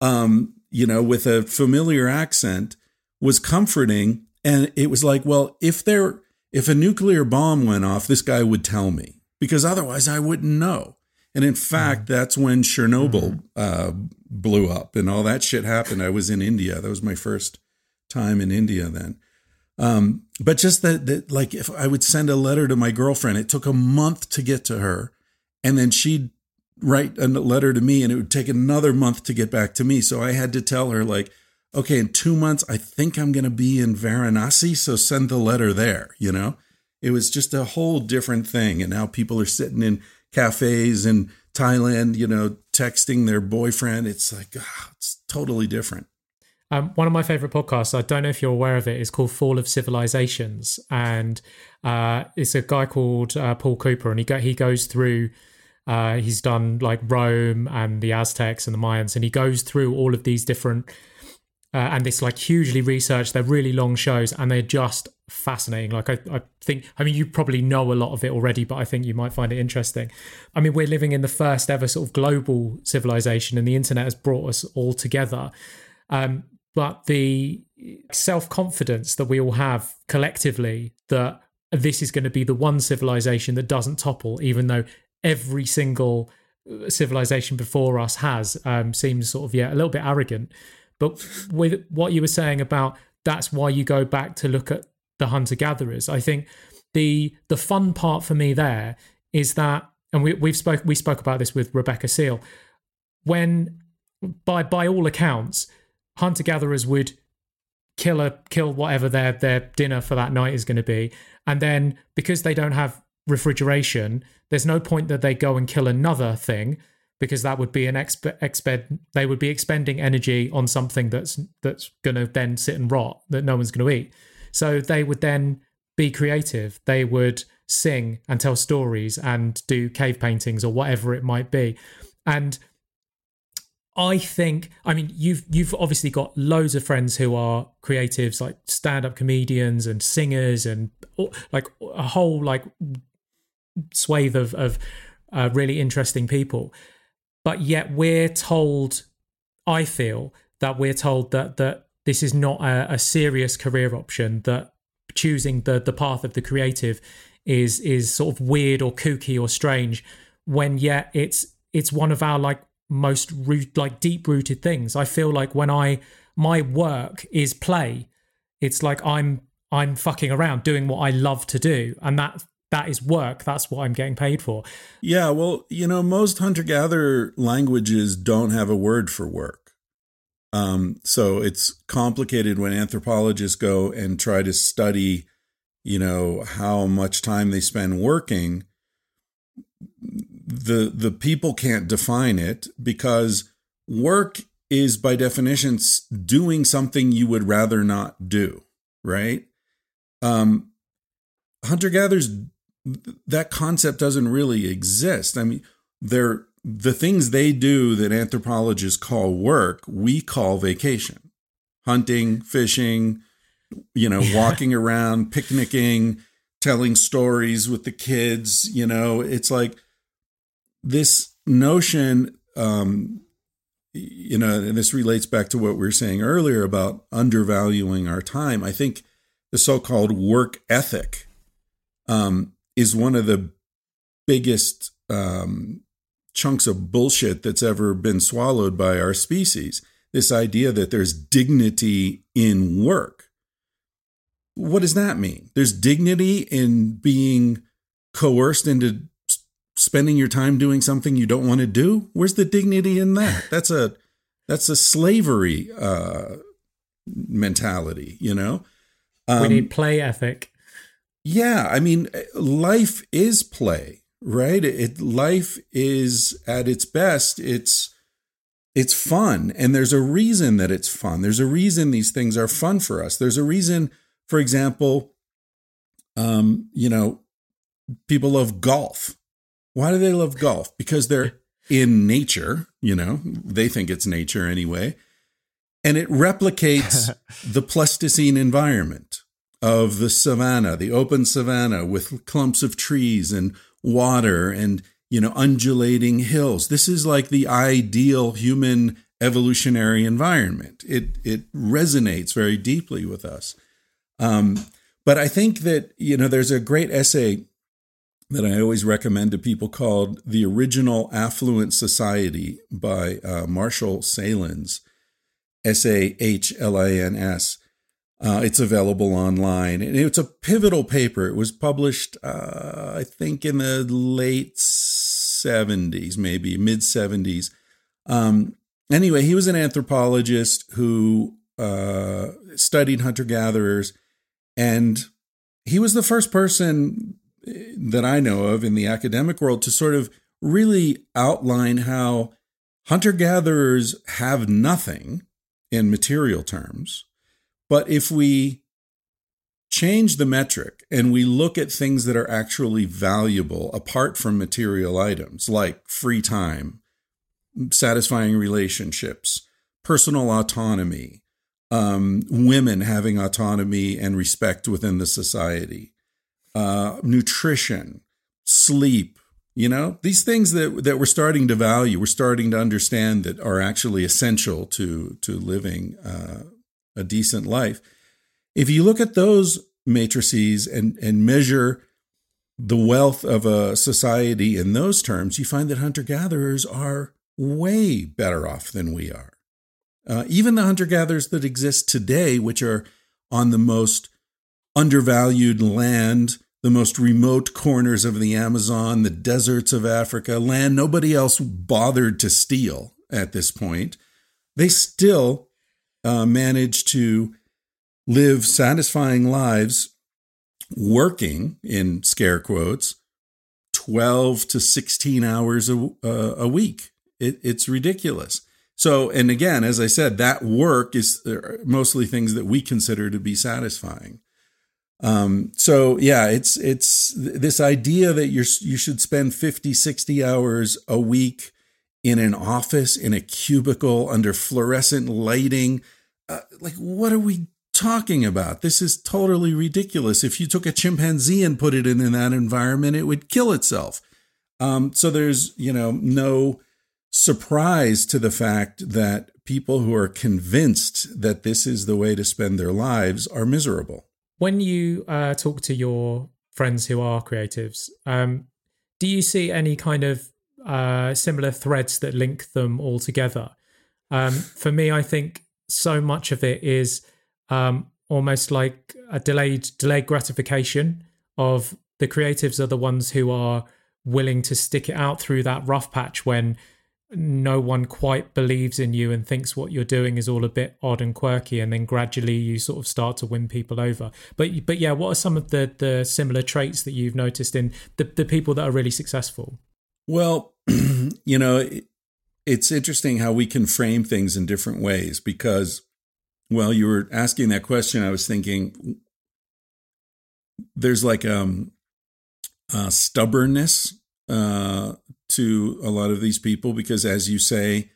um, you know, with a familiar accent was comforting and it was like, well, if there if a nuclear bomb went off, this guy would tell me because otherwise I wouldn't know. And in fact, mm-hmm. that's when Chernobyl mm-hmm. uh, blew up and all that shit happened. I was in India. That was my first time in India then. Um, but just that, that, like, if I would send a letter to my girlfriend, it took a month to get to her, and then she'd write a letter to me, and it would take another month to get back to me. So I had to tell her, like, okay, in two months, I think I'm going to be in Varanasi. So send the letter there, you know? It was just a whole different thing. And now people are sitting in cafes in Thailand, you know, texting their boyfriend. It's like, oh, it's totally different. Um, one of my favorite podcasts, I don't know if you're aware of it, is called Fall of Civilizations. And uh, it's a guy called uh, Paul Cooper, and he, go, he goes through uh, he's done like Rome and the Aztecs and the Mayans, and he goes through all of these different uh, and it's like hugely researched. They're really long shows and they're just fascinating. Like I, I think, I mean, you probably know a lot of it already, but I think you might find it interesting. I mean, we're living in the first ever sort of global civilization, and the internet has brought us all together. Um, but the self confidence that we all have collectively that this is going to be the one civilization that doesn't topple, even though every single uh, civilization before us has, um, seems sort of yeah a little bit arrogant. But with what you were saying about that's why you go back to look at the hunter gatherers, I think the the fun part for me there is that, and we we've spoke we spoke about this with Rebecca Seal, when by by all accounts, hunter gatherers would kill a kill whatever their their dinner for that night is going to be, and then because they don't have refrigeration, there's no point that they go and kill another thing because that would be an exp- expend they would be expending energy on something that's that's going to then sit and rot that no one's going to eat. So they would then be creative. They would sing and tell stories and do cave paintings or whatever it might be. And I think I mean you've you've obviously got loads of friends who are creatives like stand-up comedians and singers and like a whole like swathe of of uh, really interesting people. But yet we're told i feel that we're told that that this is not a, a serious career option that choosing the the path of the creative is is sort of weird or kooky or strange when yet it's it's one of our like most root like deep rooted things i feel like when i my work is play it's like i'm i'm fucking around doing what i love to do and that that is work. That's what I'm getting paid for. Yeah, well, you know, most hunter gatherer languages don't have a word for work. Um, so it's complicated when anthropologists go and try to study, you know, how much time they spend working. The the people can't define it because work is by definition doing something you would rather not do, right? Um, hunter gatherers that concept doesn't really exist. I mean, they're the things they do that anthropologists call work, we call vacation. Hunting, fishing, you know, yeah. walking around, picnicking, telling stories with the kids, you know, it's like this notion um you know, and this relates back to what we were saying earlier about undervaluing our time. I think the so-called work ethic um, is one of the biggest um, chunks of bullshit that's ever been swallowed by our species. This idea that there's dignity in work. What does that mean? There's dignity in being coerced into spending your time doing something you don't want to do. Where's the dignity in that? That's a that's a slavery uh, mentality, you know. Um, we need play ethic. Yeah, I mean, life is play, right? It life is at its best. It's it's fun, and there's a reason that it's fun. There's a reason these things are fun for us. There's a reason, for example, um, you know, people love golf. Why do they love golf? Because they're in nature, you know, they think it's nature anyway, and it replicates the Pleistocene environment of the savannah, the open savannah with clumps of trees and water and, you know, undulating hills. This is like the ideal human evolutionary environment. It, it resonates very deeply with us. Um, but I think that, you know, there's a great essay that I always recommend to people called The Original Affluent Society by uh, Marshall Sahlins, S A H L I N S. Uh, it's available online, and it's a pivotal paper. It was published, uh, I think, in the late seventies, maybe mid seventies. Um, anyway, he was an anthropologist who uh, studied hunter gatherers, and he was the first person that I know of in the academic world to sort of really outline how hunter gatherers have nothing in material terms. But if we change the metric and we look at things that are actually valuable apart from material items like free time, satisfying relationships, personal autonomy, um, women having autonomy and respect within the society, uh, nutrition, sleep. You know, these things that, that we're starting to value, we're starting to understand that are actually essential to, to living uh, a decent life. If you look at those matrices and, and measure the wealth of a society in those terms, you find that hunter gatherers are way better off than we are. Uh, even the hunter gatherers that exist today, which are on the most undervalued land, the most remote corners of the Amazon, the deserts of Africa, land nobody else bothered to steal at this point, they still uh, manage to live satisfying lives working in scare quotes 12 to 16 hours a, uh, a week it, it's ridiculous. So, and again, as I said, that work is mostly things that we consider to be satisfying. Um, so yeah, it's, it's this idea that you're, you should spend 50, 60 hours a week in an office, in a cubicle under fluorescent lighting. Uh, like, what are we talking about? This is totally ridiculous. If you took a chimpanzee and put it in, in that environment, it would kill itself. Um, so there's, you know, no, surprise to the fact that people who are convinced that this is the way to spend their lives are miserable. When you uh, talk to your friends who are creatives, um, do you see any kind of uh, similar threads that link them all together? Um, for me, I think so much of it is um, almost like a delayed delayed gratification of the creatives are the ones who are willing to stick it out through that rough patch when no one quite believes in you and thinks what you're doing is all a bit odd and quirky and then gradually you sort of start to win people over. But but yeah what are some of the the similar traits that you've noticed in the, the people that are really successful? Well you know it's interesting how we can frame things in different ways because well you were asking that question i was thinking there's like um uh, stubbornness uh, to a lot of these people because, as you say,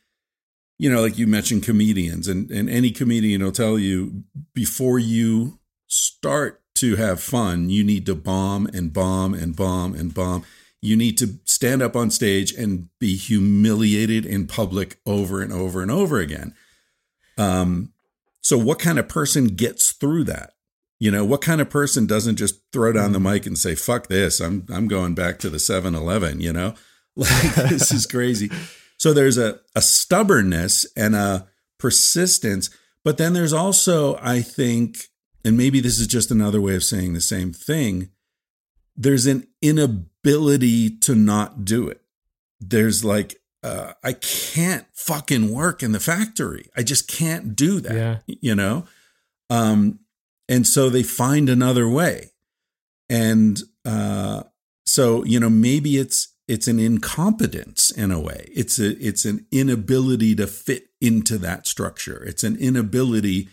you know, like you mentioned comedians, and, and any comedian will tell you before you start to have fun, you need to bomb and bomb and bomb and bomb. You need to stand up on stage and be humiliated in public over and over and over again. Um, so, what kind of person gets through that? You know, what kind of person doesn't just throw down the mic and say, fuck this, I'm I'm going back to the 7-Eleven, you know? Like this is crazy. So there's a, a stubbornness and a persistence, but then there's also, I think, and maybe this is just another way of saying the same thing, there's an inability to not do it. There's like, uh, I can't fucking work in the factory. I just can't do that. Yeah. You know? Um, and so they find another way. And uh, so, you know, maybe it's it's an incompetence in a way. It's a it's an inability to fit into that structure. It's an inability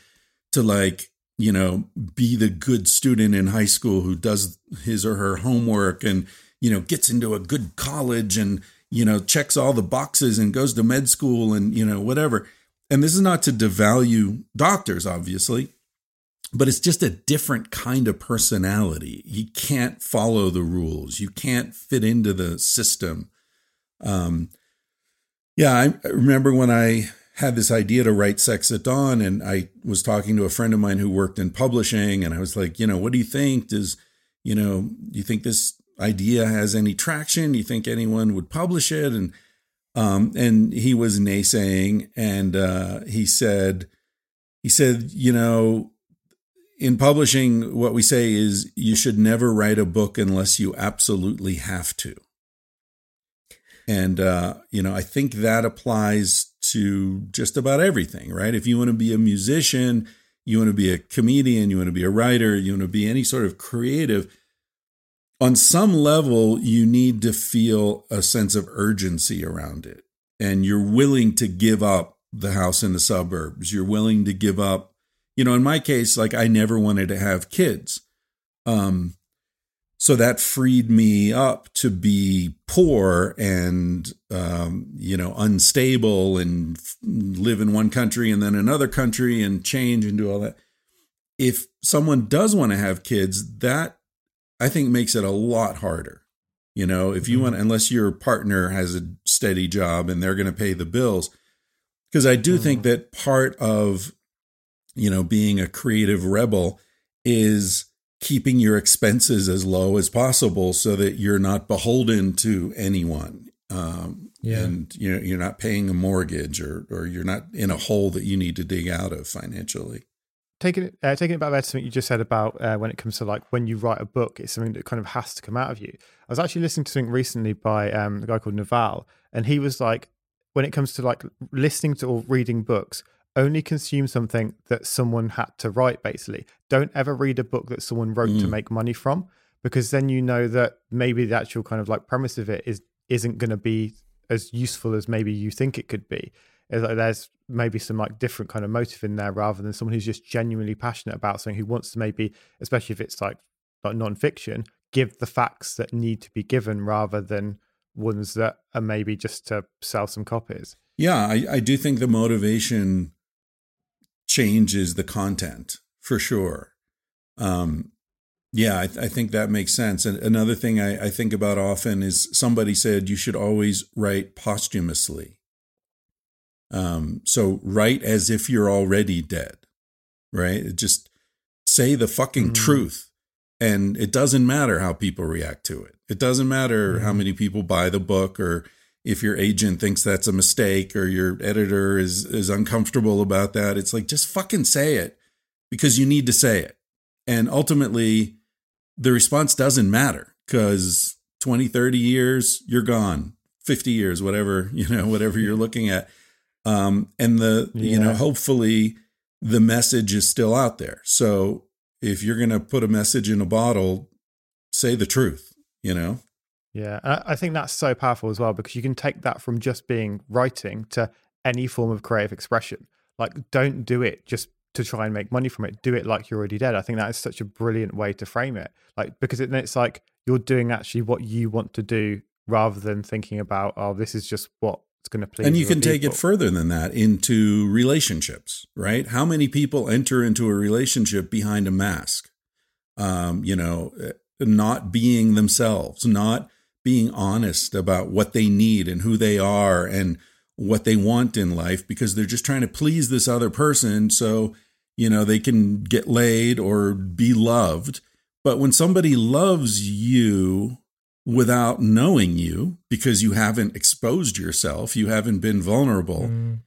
to like, you know, be the good student in high school who does his or her homework and, you know, gets into a good college and, you know, checks all the boxes and goes to med school and, you know, whatever. And this is not to devalue doctors, obviously, but it's just a different kind of personality. You can't follow the rules. You can't fit into the system. Um, yeah, I remember when I had this idea to write Sex at Dawn, and I was talking to a friend of mine who worked in publishing, and I was like, you know, what do you think? Does you know, do you think this idea has any traction? Do you think anyone would publish it? And um, and he was naysaying, and uh, he said, he said, you know, in publishing, what we say is you should never write a book unless you absolutely have to. And, uh, you know, I think that applies to just about everything, right? If you want to be a musician, you want to be a comedian, you want to be a writer, you want to be any sort of creative, on some level, you need to feel a sense of urgency around it. And you're willing to give up the house in the suburbs. You're willing to give up, you know, in my case, like I never wanted to have kids. Um, so that freed me up to be poor and um, you know unstable and f- live in one country and then another country and change and do all that if someone does want to have kids that i think makes it a lot harder you know if you mm-hmm. want unless your partner has a steady job and they're going to pay the bills because i do mm-hmm. think that part of you know being a creative rebel is keeping your expenses as low as possible so that you're not beholden to anyone. Um, yeah. And you know you're not paying a mortgage or or you're not in a hole that you need to dig out of financially. Taking it, uh, taking it back to something you just said about uh, when it comes to like when you write a book, it's something that kind of has to come out of you. I was actually listening to something recently by um, a guy called Naval, and he was like, when it comes to like listening to or reading books, only consume something that someone had to write basically. Don't ever read a book that someone wrote mm. to make money from because then you know that maybe the actual kind of like premise of it is isn't going to be as useful as maybe you think it could be. There's maybe some like different kind of motive in there rather than someone who's just genuinely passionate about something who wants to maybe especially if it's like like non-fiction give the facts that need to be given rather than ones that are maybe just to sell some copies. Yeah i, I do think the motivation changes the content for sure. Um, yeah, I, th- I, think that makes sense. And another thing I, I, think about often is somebody said you should always write posthumously. Um, so write as if you're already dead, right? Just say the fucking mm. truth. And it doesn't matter how people react to it. It doesn't matter mm. how many people buy the book or if your agent thinks that's a mistake or your editor is is uncomfortable about that it's like just fucking say it because you need to say it. And ultimately the response doesn't matter because 20 30 years you're gone. 50 years whatever you know whatever you're looking at. Um and the yeah. you know hopefully the message is still out there. So if you're going to put a message in a bottle say the truth you know yeah, I think that's so powerful as well because you can take that from just being writing to any form of creative expression. Like, don't do it just to try and make money from it. Do it like you're already dead. I think that is such a brilliant way to frame it. Like, because it, it's like you're doing actually what you want to do rather than thinking about, oh, this is just what's going to please. And you can people. take it further than that into relationships, right? How many people enter into a relationship behind a mask? Um, you know, eh, not being themselves, not being honest about what they need and who they are and what they want in life because they're just trying to please this other person so you know they can get laid or be loved but when somebody loves you without knowing you because you haven't exposed yourself you haven't been vulnerable mm.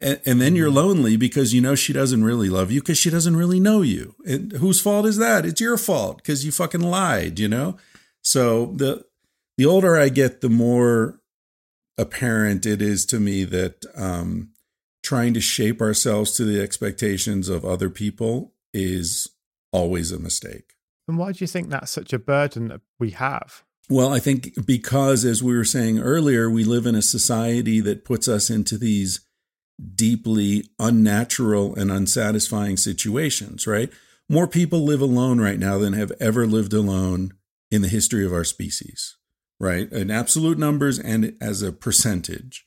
and, and, then you're mm. lonely because you know she doesn't really love you because she doesn't really know you and whose fault is that it's your fault because you fucking lied you know so the the older I get, the more apparent it is to me that um, trying to shape ourselves to the expectations of other people is always a mistake. And why do you think that's such a burden that we have? Well, I think because, as we were saying earlier, we live in a society that puts us into these deeply unnatural and unsatisfying situations, right? More people live alone right now than have ever lived alone in the history of our species right? In absolute numbers and as a percentage.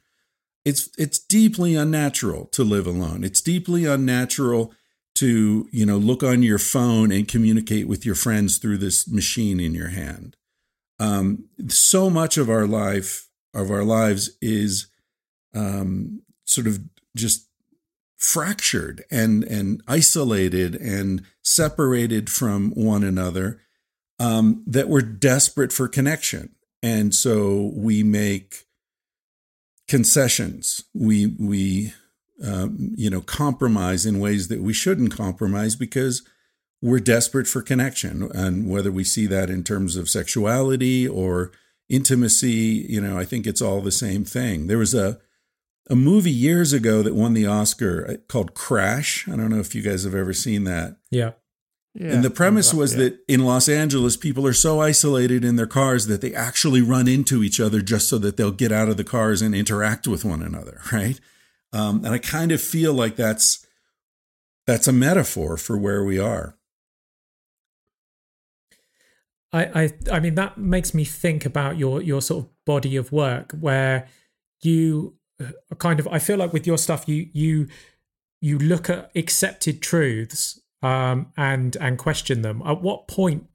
It's it's deeply unnatural to live alone. It's deeply unnatural to, you know, look on your phone and communicate with your friends through this machine in your hand. Um, so much of our life, of our lives, is um, sort of just fractured and and isolated and separated from one another. Um, that we're desperate for connection and so we make concessions. We we um, you know compromise in ways that we shouldn't compromise because we're desperate for connection. And whether we see that in terms of sexuality or intimacy, you know, I think it's all the same thing. There was a a movie years ago that won the Oscar uh, called Crash. I don't know if you guys have ever seen that. Yeah. Yeah, and the premise was yeah. that in Los Angeles, people are so isolated in their cars that they actually run into each other just so that they'll get out of the cars and interact with one another, right? Um, and I kind of feel like that's that's a metaphor for where we are. I, I I mean that makes me think about your your sort of body of work where you are kind of I feel like with your stuff you you you look at accepted truths um and and question them. At what point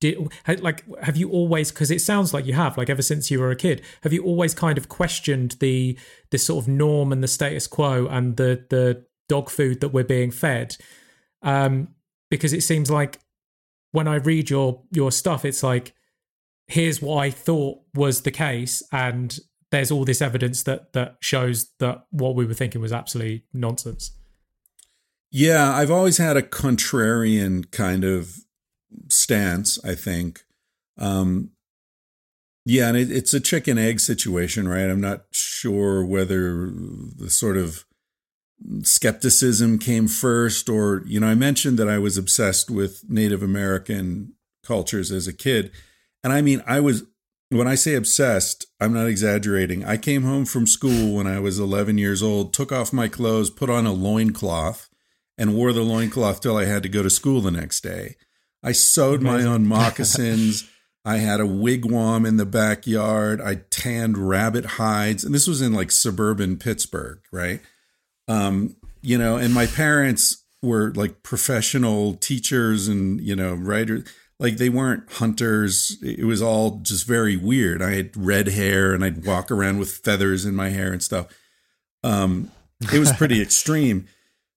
did like have you always because it sounds like you have like ever since you were a kid have you always kind of questioned the this sort of norm and the status quo and the the dog food that we're being fed um because it seems like when I read your your stuff, it's like here's what I thought was the case, and there's all this evidence that that shows that what we were thinking was absolutely nonsense. Yeah, I've always had a contrarian kind of stance. I think, um, yeah, and it, it's a chicken egg situation, right? I'm not sure whether the sort of skepticism came first or you know i mentioned that i was obsessed with native american cultures as a kid and i mean i was when i say obsessed i'm not exaggerating i came home from school when i was 11 years old took off my clothes put on a loincloth and wore the loincloth till i had to go to school the next day i sewed Amazing. my own moccasins I had a wigwam in the backyard. I tanned rabbit hides. And this was in like suburban Pittsburgh, right? um, you know, and my parents were like professional teachers and, you know, writers. Like they weren't hunters. It was all just very weird. I had red hair and I'd walk around with feathers in my hair and stuff. Um, it was pretty extreme.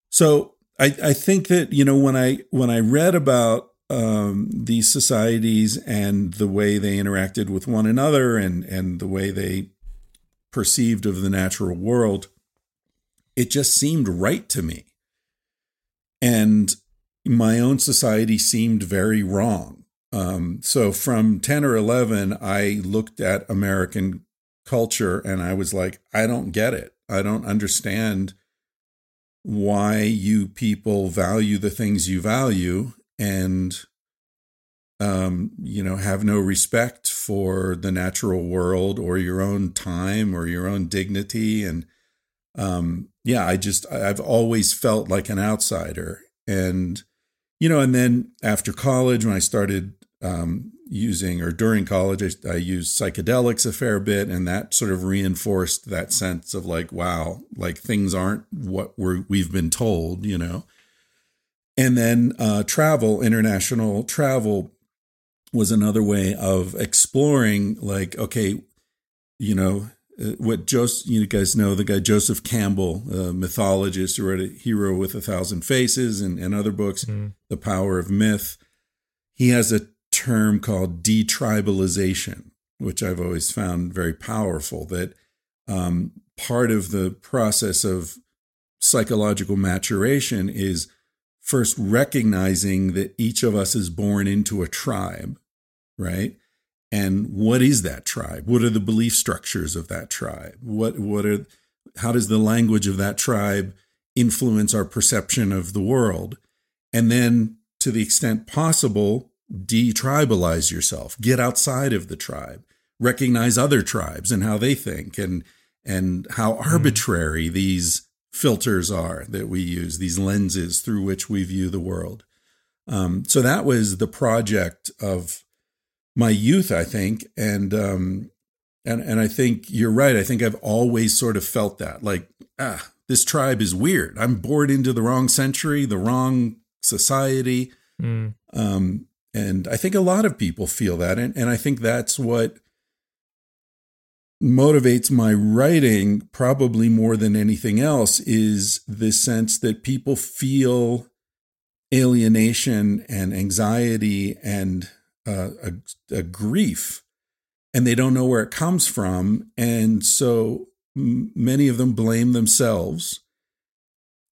So I, I think that, you know, when I, when I read about, um, these societies and the way they interacted with one another and, and the way they perceived of the natural world, it just seemed right to me. And my own society seemed very wrong. Um, so from 10 or 11, I looked at American culture and I was like, I don't get it. I don't understand why you people value the things you value and um, you know, have no respect for the natural world or your own time or your own dignity. And um, yeah, I just I've always felt like an outsider, and you know, and then after college, when I started um, using or during college, I, I, used psychedelics a fair bit, and that sort of reinforced that sense of like, wow, like things aren't what we're we've been told, you know. And then uh, travel, international travel, was another way of exploring, like, okay, you know, uh, what Joseph, you guys know the guy Joseph Campbell, a mythologist who wrote a Hero with a Thousand Faces and, and other books, mm. The Power of Myth. He has a term called detribalization, which I've always found very powerful. That um, part of the process of psychological maturation is first recognizing that each of us is born into a tribe, right? and what is that tribe what are the belief structures of that tribe what what are how does the language of that tribe influence our perception of the world and then to the extent possible detribalize yourself get outside of the tribe recognize other tribes and how they think and and how hmm. arbitrary mm. these filters are that we use these lenses through which we view the world um, so that was the project of my youth, I think, and um, and and I think you're right. I think I've always sort of felt that, like, ah, this tribe is weird. I'm bored into the wrong century, the wrong society, mm. um, and I think a lot of people feel that, and and I think that's what motivates my writing probably more than anything else is the sense that people feel alienation and anxiety and uh, a, a, grief and they don't know where it comes from. And so m- many of them blame themselves.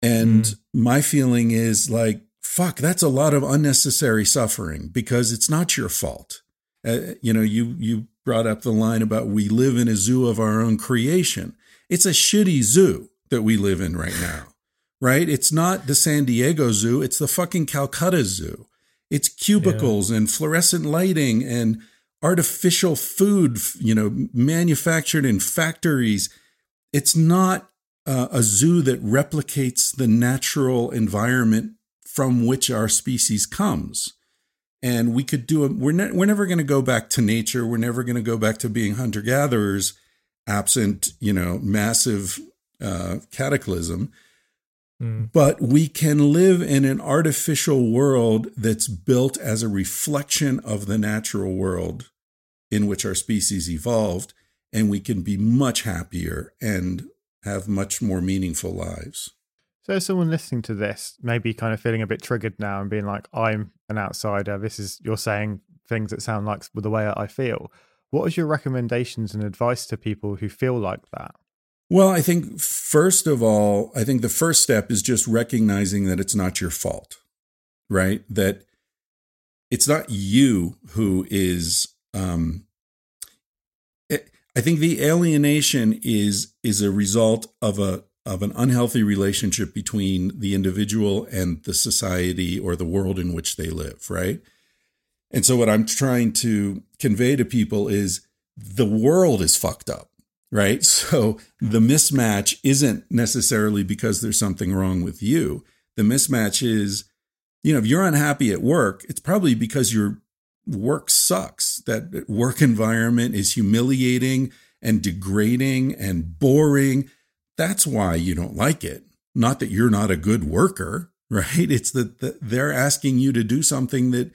And mm. my feeling is like, fuck, that's a lot of unnecessary suffering because it's not your fault. Uh, you know, you, you brought up the line about we live in a zoo of our own creation. It's a shitty zoo that we live in right now, right? It's not the San Diego Zoo, it's the fucking Calcutta Zoo. It's cubicles yeah. and fluorescent lighting and artificial food, you know, manufactured in factories. It's not uh, a zoo that replicates the natural environment from which our species comes. And we could do it. We're, ne- we're never going to go back to nature. We're never going to go back to being hunter gatherers, absent, you know, massive uh, cataclysm. Mm. But we can live in an artificial world that's built as a reflection of the natural world in which our species evolved, and we can be much happier and have much more meaningful lives. So, someone listening to this, maybe kind of feeling a bit triggered now and being like, I'm an outsider. This is, you're saying things that sound like the way I feel. What is your recommendations and advice to people who feel like that? Well, I think first of all, I think the first step is just recognizing that it's not your fault, right? That it's not you who is um, I think the alienation is is a result of a of an unhealthy relationship between the individual and the society or the world in which they live, right? And so what I'm trying to convey to people is the world is fucked up, right? So the mismatch isn't necessarily because there's something wrong with you. The mismatch is, you know, if you're unhappy at work, it's probably because you're work sucks. That work environment is humiliating and degrading and boring. That's why you don't like it. Not that you're not a good worker, right? It's that they're asking you to do something that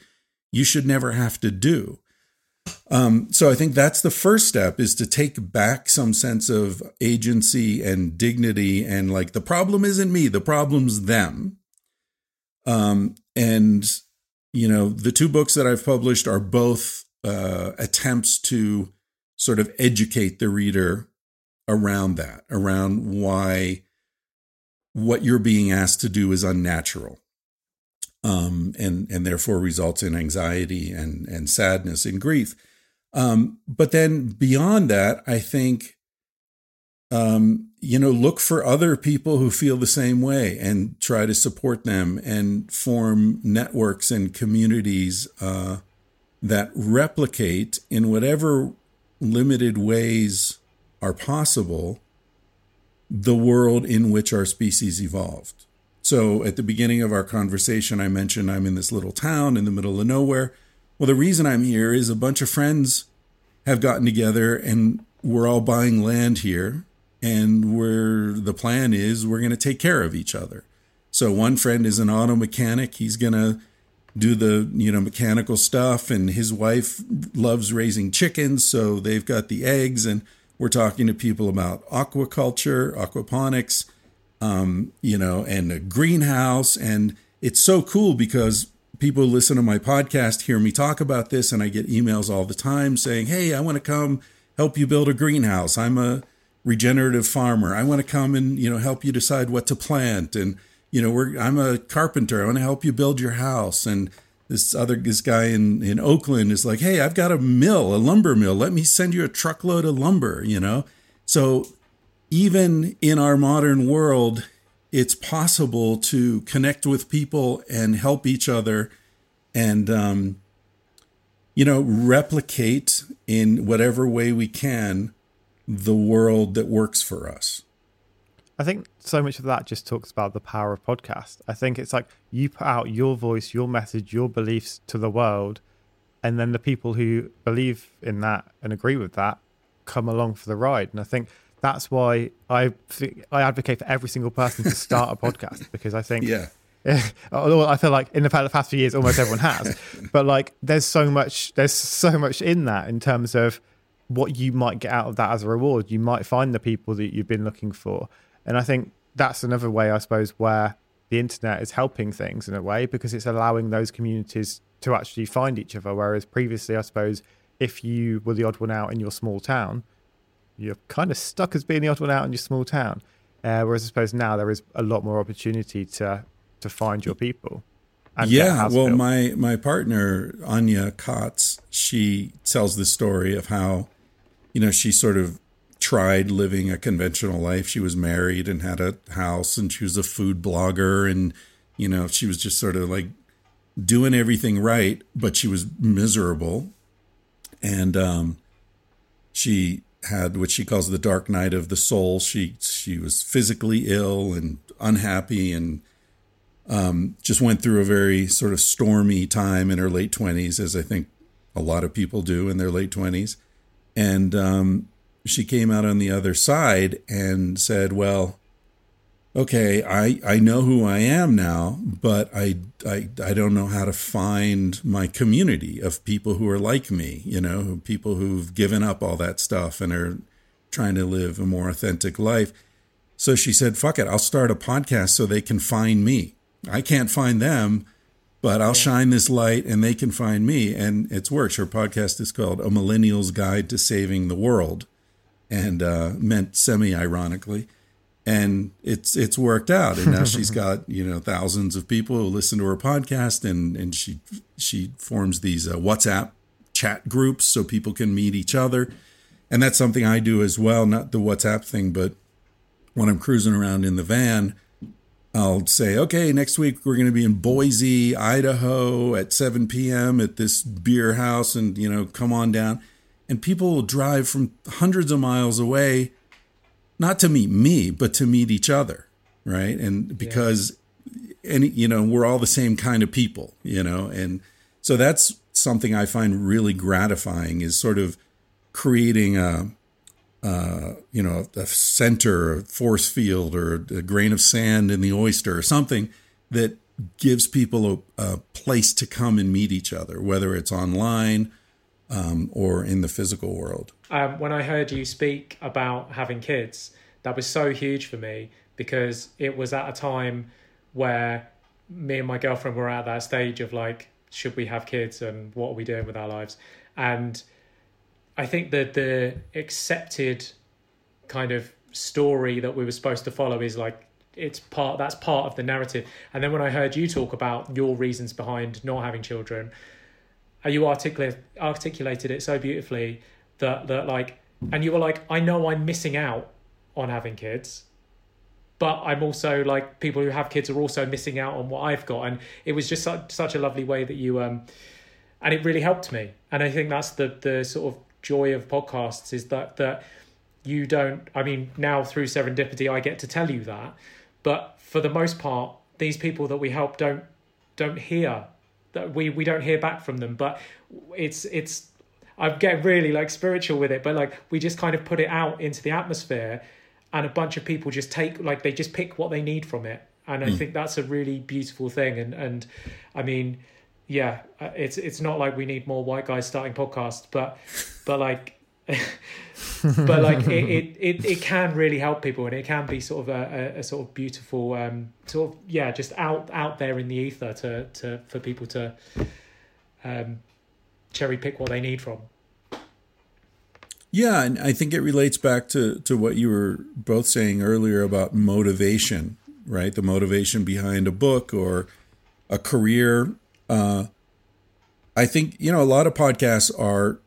you should never have to do. Um, so I think that's the first step is to take back some sense of agency and dignity and like the problem isn't me, the problem's them. Um, and you know, the two books that I've published are both uh, attempts to sort of educate the reader around that, around why what you're being asked to do is unnatural. Um, and and therefore results in anxiety and and sadness and grief. Um, but then beyond that, I think um, you know, look for other people who feel the same way and try to support them and form networks and communities uh, that replicate in whatever limited ways are possible the world in which our species evolved. So at the beginning of our conversation, I mentioned I'm in this little town in the middle of nowhere. Well, the reason I'm here is a bunch of friends have gotten together and we're all buying land here and where the plan is we're going to take care of each other. So one friend is an auto mechanic. He's going to do the you know mechanical stuff and his wife loves raising chickens so they've got the eggs and we're talking to people about aquaculture aquaponics um, you know and a greenhouse and it's so cool because people listen to my podcast hear me talk about this and i get emails all the time saying hey i want to come help you build a greenhouse i'm a regenerative farmer. I want to come and you know help you decide what to plant, and you know I'm a carpenter. I want to help you build your house. And this other this guy in in Oakland is like, hey, I've got a mill, a lumber mill. Let me send you a truckload of lumber. You know, so even in our modern world, it's possible to connect with people and help each other, and um, you know replicate in whatever way we can the world that works for us. I think so much of that just talks about the power of podcast. I think it's like you put out your voice, your message, your beliefs to the world, and then the people who believe in that and agree with that come along for the ride. And I think that's why I I advocate for every single person to start a podcast because I think yeah. Although I feel like in the past few years, almost everyone has, but like there's so much, there's so much in that in terms of what you might get out of that as a reward. You might find the people that you've been looking for. And I think that's another way, I suppose, where the internet is helping things in a way because it's allowing those communities to actually find each other. Whereas previously, I suppose, if you were the odd one out in your small town, you're kind of stuck as being the odd one out in your small town. Uh, whereas I suppose now there is a lot more opportunity to to find your people. yeah, well, built. my my partner Anya Kotz, she tells the story of how you know, she sort of tried living a conventional life. She was married and had a house, and she was a food blogger, and you know, she was just sort of like doing everything right, but she was miserable, and um, she had what she calls the dark night of the soul. She she was physically ill and unhappy, and um, just went through a very sort of stormy time in her late twenties, as I think a lot of people do in their late twenties, and um, she came out on the other side and said, "Well, okay, I I know who I am now, but I I I don't know how to find my community of people who are like me, you know, people who've given up all that stuff and are trying to live a more authentic life." So she said, "Fuck it, I'll start a podcast so they can find me. I can't find them." But I'll shine this light and they can find me. And it's works. Her podcast is called A Millennial's Guide to Saving the World and uh, meant semi ironically. And it's it's worked out, and now she's got you know thousands of people who listen to her podcast, and and she she forms these uh, WhatsApp chat groups so people can meet each other, and that's something I do as well. Not the WhatsApp thing, but when I'm cruising around in the van, I'll say, okay, next week we're going to be in Boise, Idaho at 7 p.m. at this beer house, and you know, come on down and people will drive from hundreds of miles away not to meet me but to meet each other right and because yeah. and you know we're all the same kind of people you know and so that's something i find really gratifying is sort of creating a uh, you know a center a force field or a grain of sand in the oyster or something that gives people a, a place to come and meet each other whether it's online um, or in the physical world. Um, when I heard you speak about having kids, that was so huge for me because it was at a time where me and my girlfriend were at that stage of like, should we have kids and what are we doing with our lives? And I think that the accepted kind of story that we were supposed to follow is like it's part that's part of the narrative and then when i heard you talk about your reasons behind not having children you articulate articulated it so beautifully that that like and you were like i know i'm missing out on having kids but i'm also like people who have kids are also missing out on what i've got. And it was just such, such a lovely way that you um and it really helped me. And i think that's the the sort of joy of podcasts is that that you don't i mean now through serendipity i get to tell you that but for the most part these people that we help don't don't hear that we we don't hear back from them but it's it's i'm getting really like spiritual with it but like we just kind of put it out into the atmosphere and a bunch of people just take like they just pick what they need from it and i mm. think that's a really beautiful thing and and i mean yeah uh, it's it's not like we need more white guys starting podcasts but but like but like it, it, it, it, can really help people and it can be sort of a, a, a, sort of beautiful um, sort of yeah just out out there in the ether to to for people to um, cherry pick what they need from. Yeah and i think it relates back to to what you were both saying earlier about motivation right? The motivation behind a book or a career. Uh, i think you know a lot of podcasts are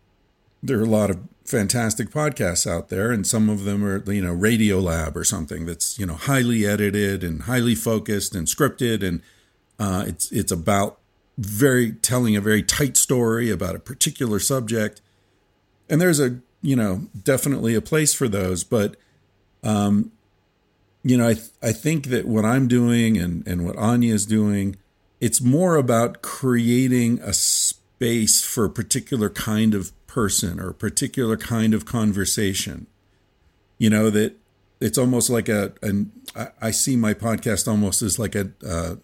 there are a lot of fantastic podcasts out there, and some of them are, you know, Radio Lab or something that's, you know, highly edited and highly focused and scripted, and uh, it's it's about very telling a very tight story about a particular subject. And there's a, you know, definitely a place for those, but um, you know, I th- I think that what I'm doing and and what Anya is doing, it's more about creating a space for a particular kind of person or a particular kind of conversation. You know, that it's almost like a, an, I see my podcast almost as like a, a,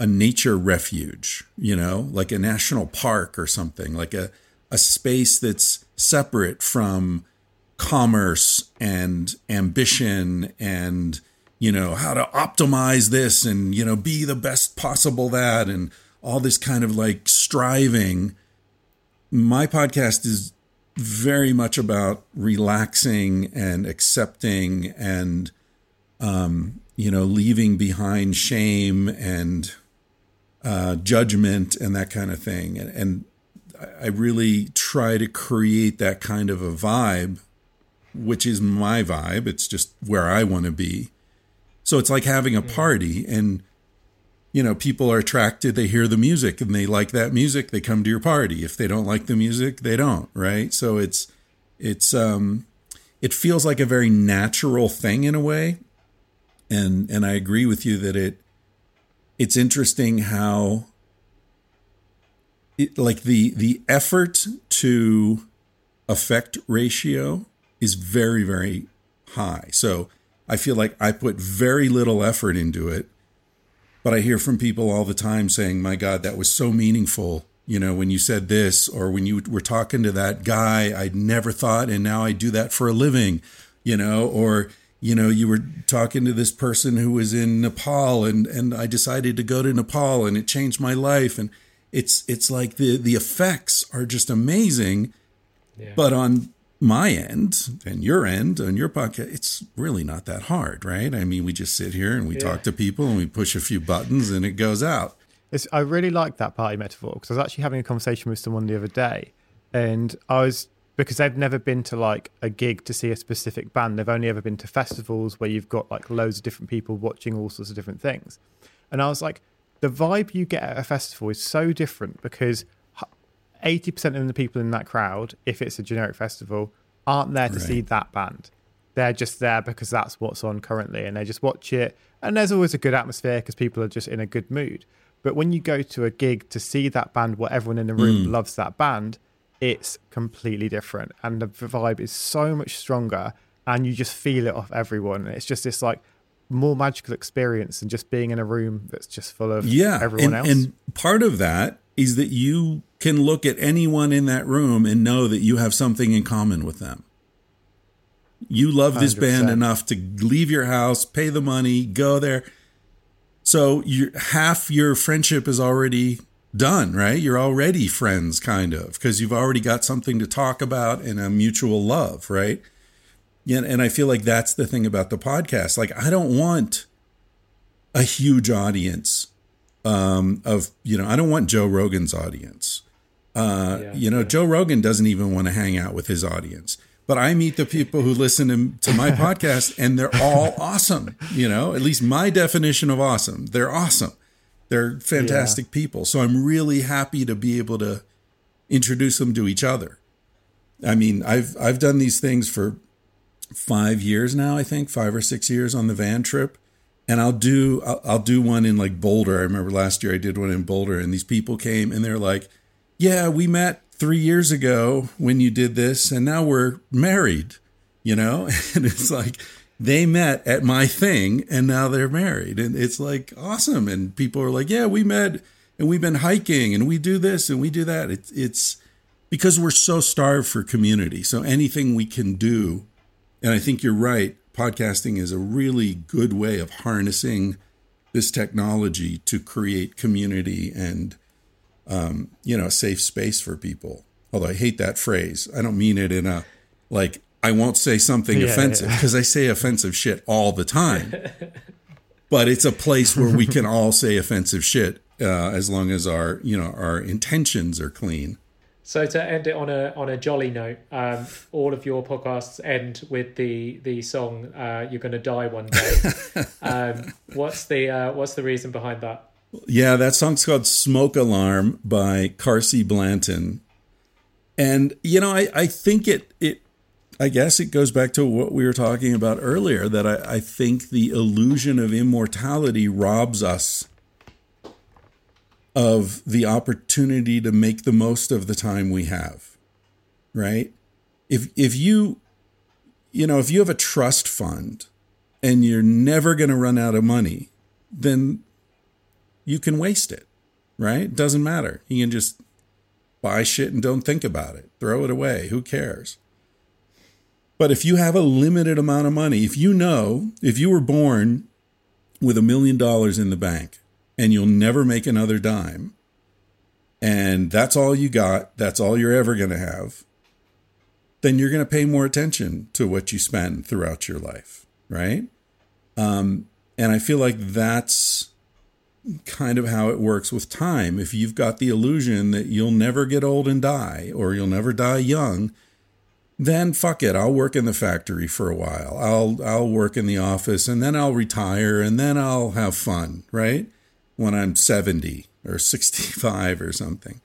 a nature refuge, you know, like a national park or something, like a, a space that's separate from commerce and ambition and you know how to optimize this and you know be the best possible that and all this kind of like striving my podcast is very much about relaxing and accepting and um, you know leaving behind shame and uh, judgment and that kind of thing and, and I really try to create that kind of a vibe which is my vibe. It's just where I want to be. So it's like having a party and you know, people are attracted, they hear the music and they like that music, they come to your party. If they don't like the music, they don't, right? So it's it's um it feels like a very natural thing in a way. And and I agree with you that it it's interesting how it, like the the effort to effect ratio is very very high. So I feel like I put very little effort into it but I hear from people all the time saying, "My God, that was so meaningful." You know, when you said this, or when you were talking to that guy, I'd never thought, and now I do that for a living. You know, or you know, you were talking to this person who was in Nepal, and and I decided to go to Nepal, and it changed my life. And it's it's like the the effects are just amazing. Yeah. But on my end and your end on your podcast, it's really not that hard, right? I mean, we just sit here and we yeah. talk to people and we push a few buttons and it goes out. It's, I really like that party metaphor because I was actually having a conversation with someone the other day, and I was because they've never been to like a gig to see a specific band. They've only ever been to festivals where you've got like loads of different people watching all sorts of different things. And I was like, the vibe you get at a festival is so different because 80% of the people in that crowd, if it's a generic festival, aren't there to right. see that band. They're just there because that's what's on currently and they just watch it. And there's always a good atmosphere because people are just in a good mood. But when you go to a gig to see that band where everyone in the room mm. loves that band, it's completely different. And the vibe is so much stronger and you just feel it off everyone. And it's just this like more magical experience than just being in a room that's just full of yeah, everyone and, else. And part of that is that you can look at anyone in that room and know that you have something in common with them. You love this 100%. band enough to leave your house, pay the money, go there. So you half your friendship is already done, right? You're already friends, kind of, because you've already got something to talk about and a mutual love, right? Yeah, and I feel like that's the thing about the podcast. Like, I don't want a huge audience um, of you know I don't want Joe Rogan's audience. Uh, yeah, you know, yeah. Joe Rogan doesn't even want to hang out with his audience. But I meet the people who listen to, to my podcast, and they're all awesome. You know, at least my definition of awesome. They're awesome. They're fantastic yeah. people. So I'm really happy to be able to introduce them to each other. I mean, I've I've done these things for five years now. I think five or six years on the van trip, and I'll do I'll, I'll, do one in like Boulder. I remember last year I did one in Boulder, and these people came and they're like, "Yeah, we met three years ago when you did this, and now we're married." You know, and it's like they met at my thing, and now they're married, and it's like awesome. And people are like, "Yeah, we met, and we've been hiking, and we do this, and we do that." It's it's because we're so starved for community. So anything we can do, and I think you're right podcasting is a really good way of harnessing this technology to create community and um, you know a safe space for people. Although i hate that phrase. I don't mean it in a like i won't say something yeah, offensive because yeah. i say offensive shit all the time. But it's a place where we can all say offensive shit uh, as long as our you know our intentions are clean so to end it on a on a jolly note, um, all of your podcasts end with the the song uh, "You're Gonna Die One Day." um, what's the uh, what's the reason behind that? Yeah, that song's called "Smoke Alarm" by Carsie Blanton, and you know I I think it it I guess it goes back to what we were talking about earlier that I, I think the illusion of immortality robs us of the opportunity to make the most of the time we have right? If if you you know if you have a trust fund and you're never going to run out of money then you can waste it right? Doesn't matter. You can just buy shit and don't think about it. Throw it away. Who cares? But if you have a limited amount of money if you know if you were born with a million dollars in the bank and you'll never make another dime. And that's all you got. That's all you're ever going to have. Then you're going to pay more attention to what you spend throughout your life, right? Um, and I feel like that's kind of how it works with time. If you've got the illusion that you'll never get old and die, or you'll never die young, then fuck it, I'll work in the factory for a while. I'll I'll work in the office and then I'll retire and then I'll have fun, right? When I'm 70 or 65 or something.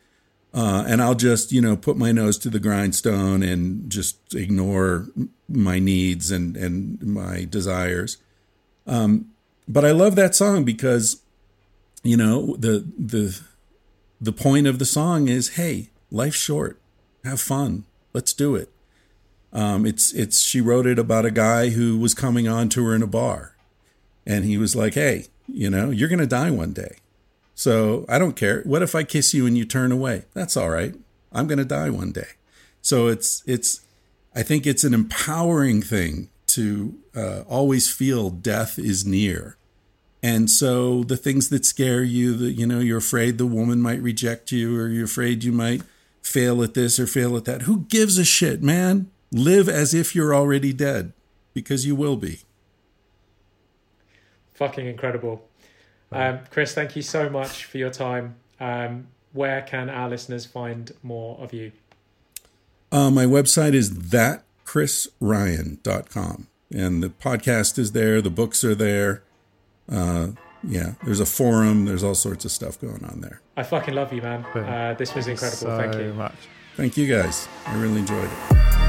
Uh, and I'll just, you know, put my nose to the grindstone and just ignore my needs and, and my desires. Um, but I love that song because, you know, the the the point of the song is, hey, life's short, have fun, let's do it. Um, it's it's she wrote it about a guy who was coming on to her in a bar, and he was like, hey, you know, you're gonna die one day. So I don't care. What if I kiss you and you turn away? That's all right. I'm going to die one day. So it's it's I think it's an empowering thing to uh, always feel death is near. And so the things that scare you, that you know, you're afraid the woman might reject you, or you're afraid you might fail at this or fail at that. Who gives a shit, man? Live as if you're already dead, because you will be. Fucking incredible. Um, Chris, thank you so much for your time. Um, where can our listeners find more of you? Uh, my website is thatchrisryan.com. And the podcast is there, the books are there. Uh, yeah, there's a forum, there's all sorts of stuff going on there. I fucking love you, man. Uh, this was incredible. So thank you. much. Thank you guys. I really enjoyed it.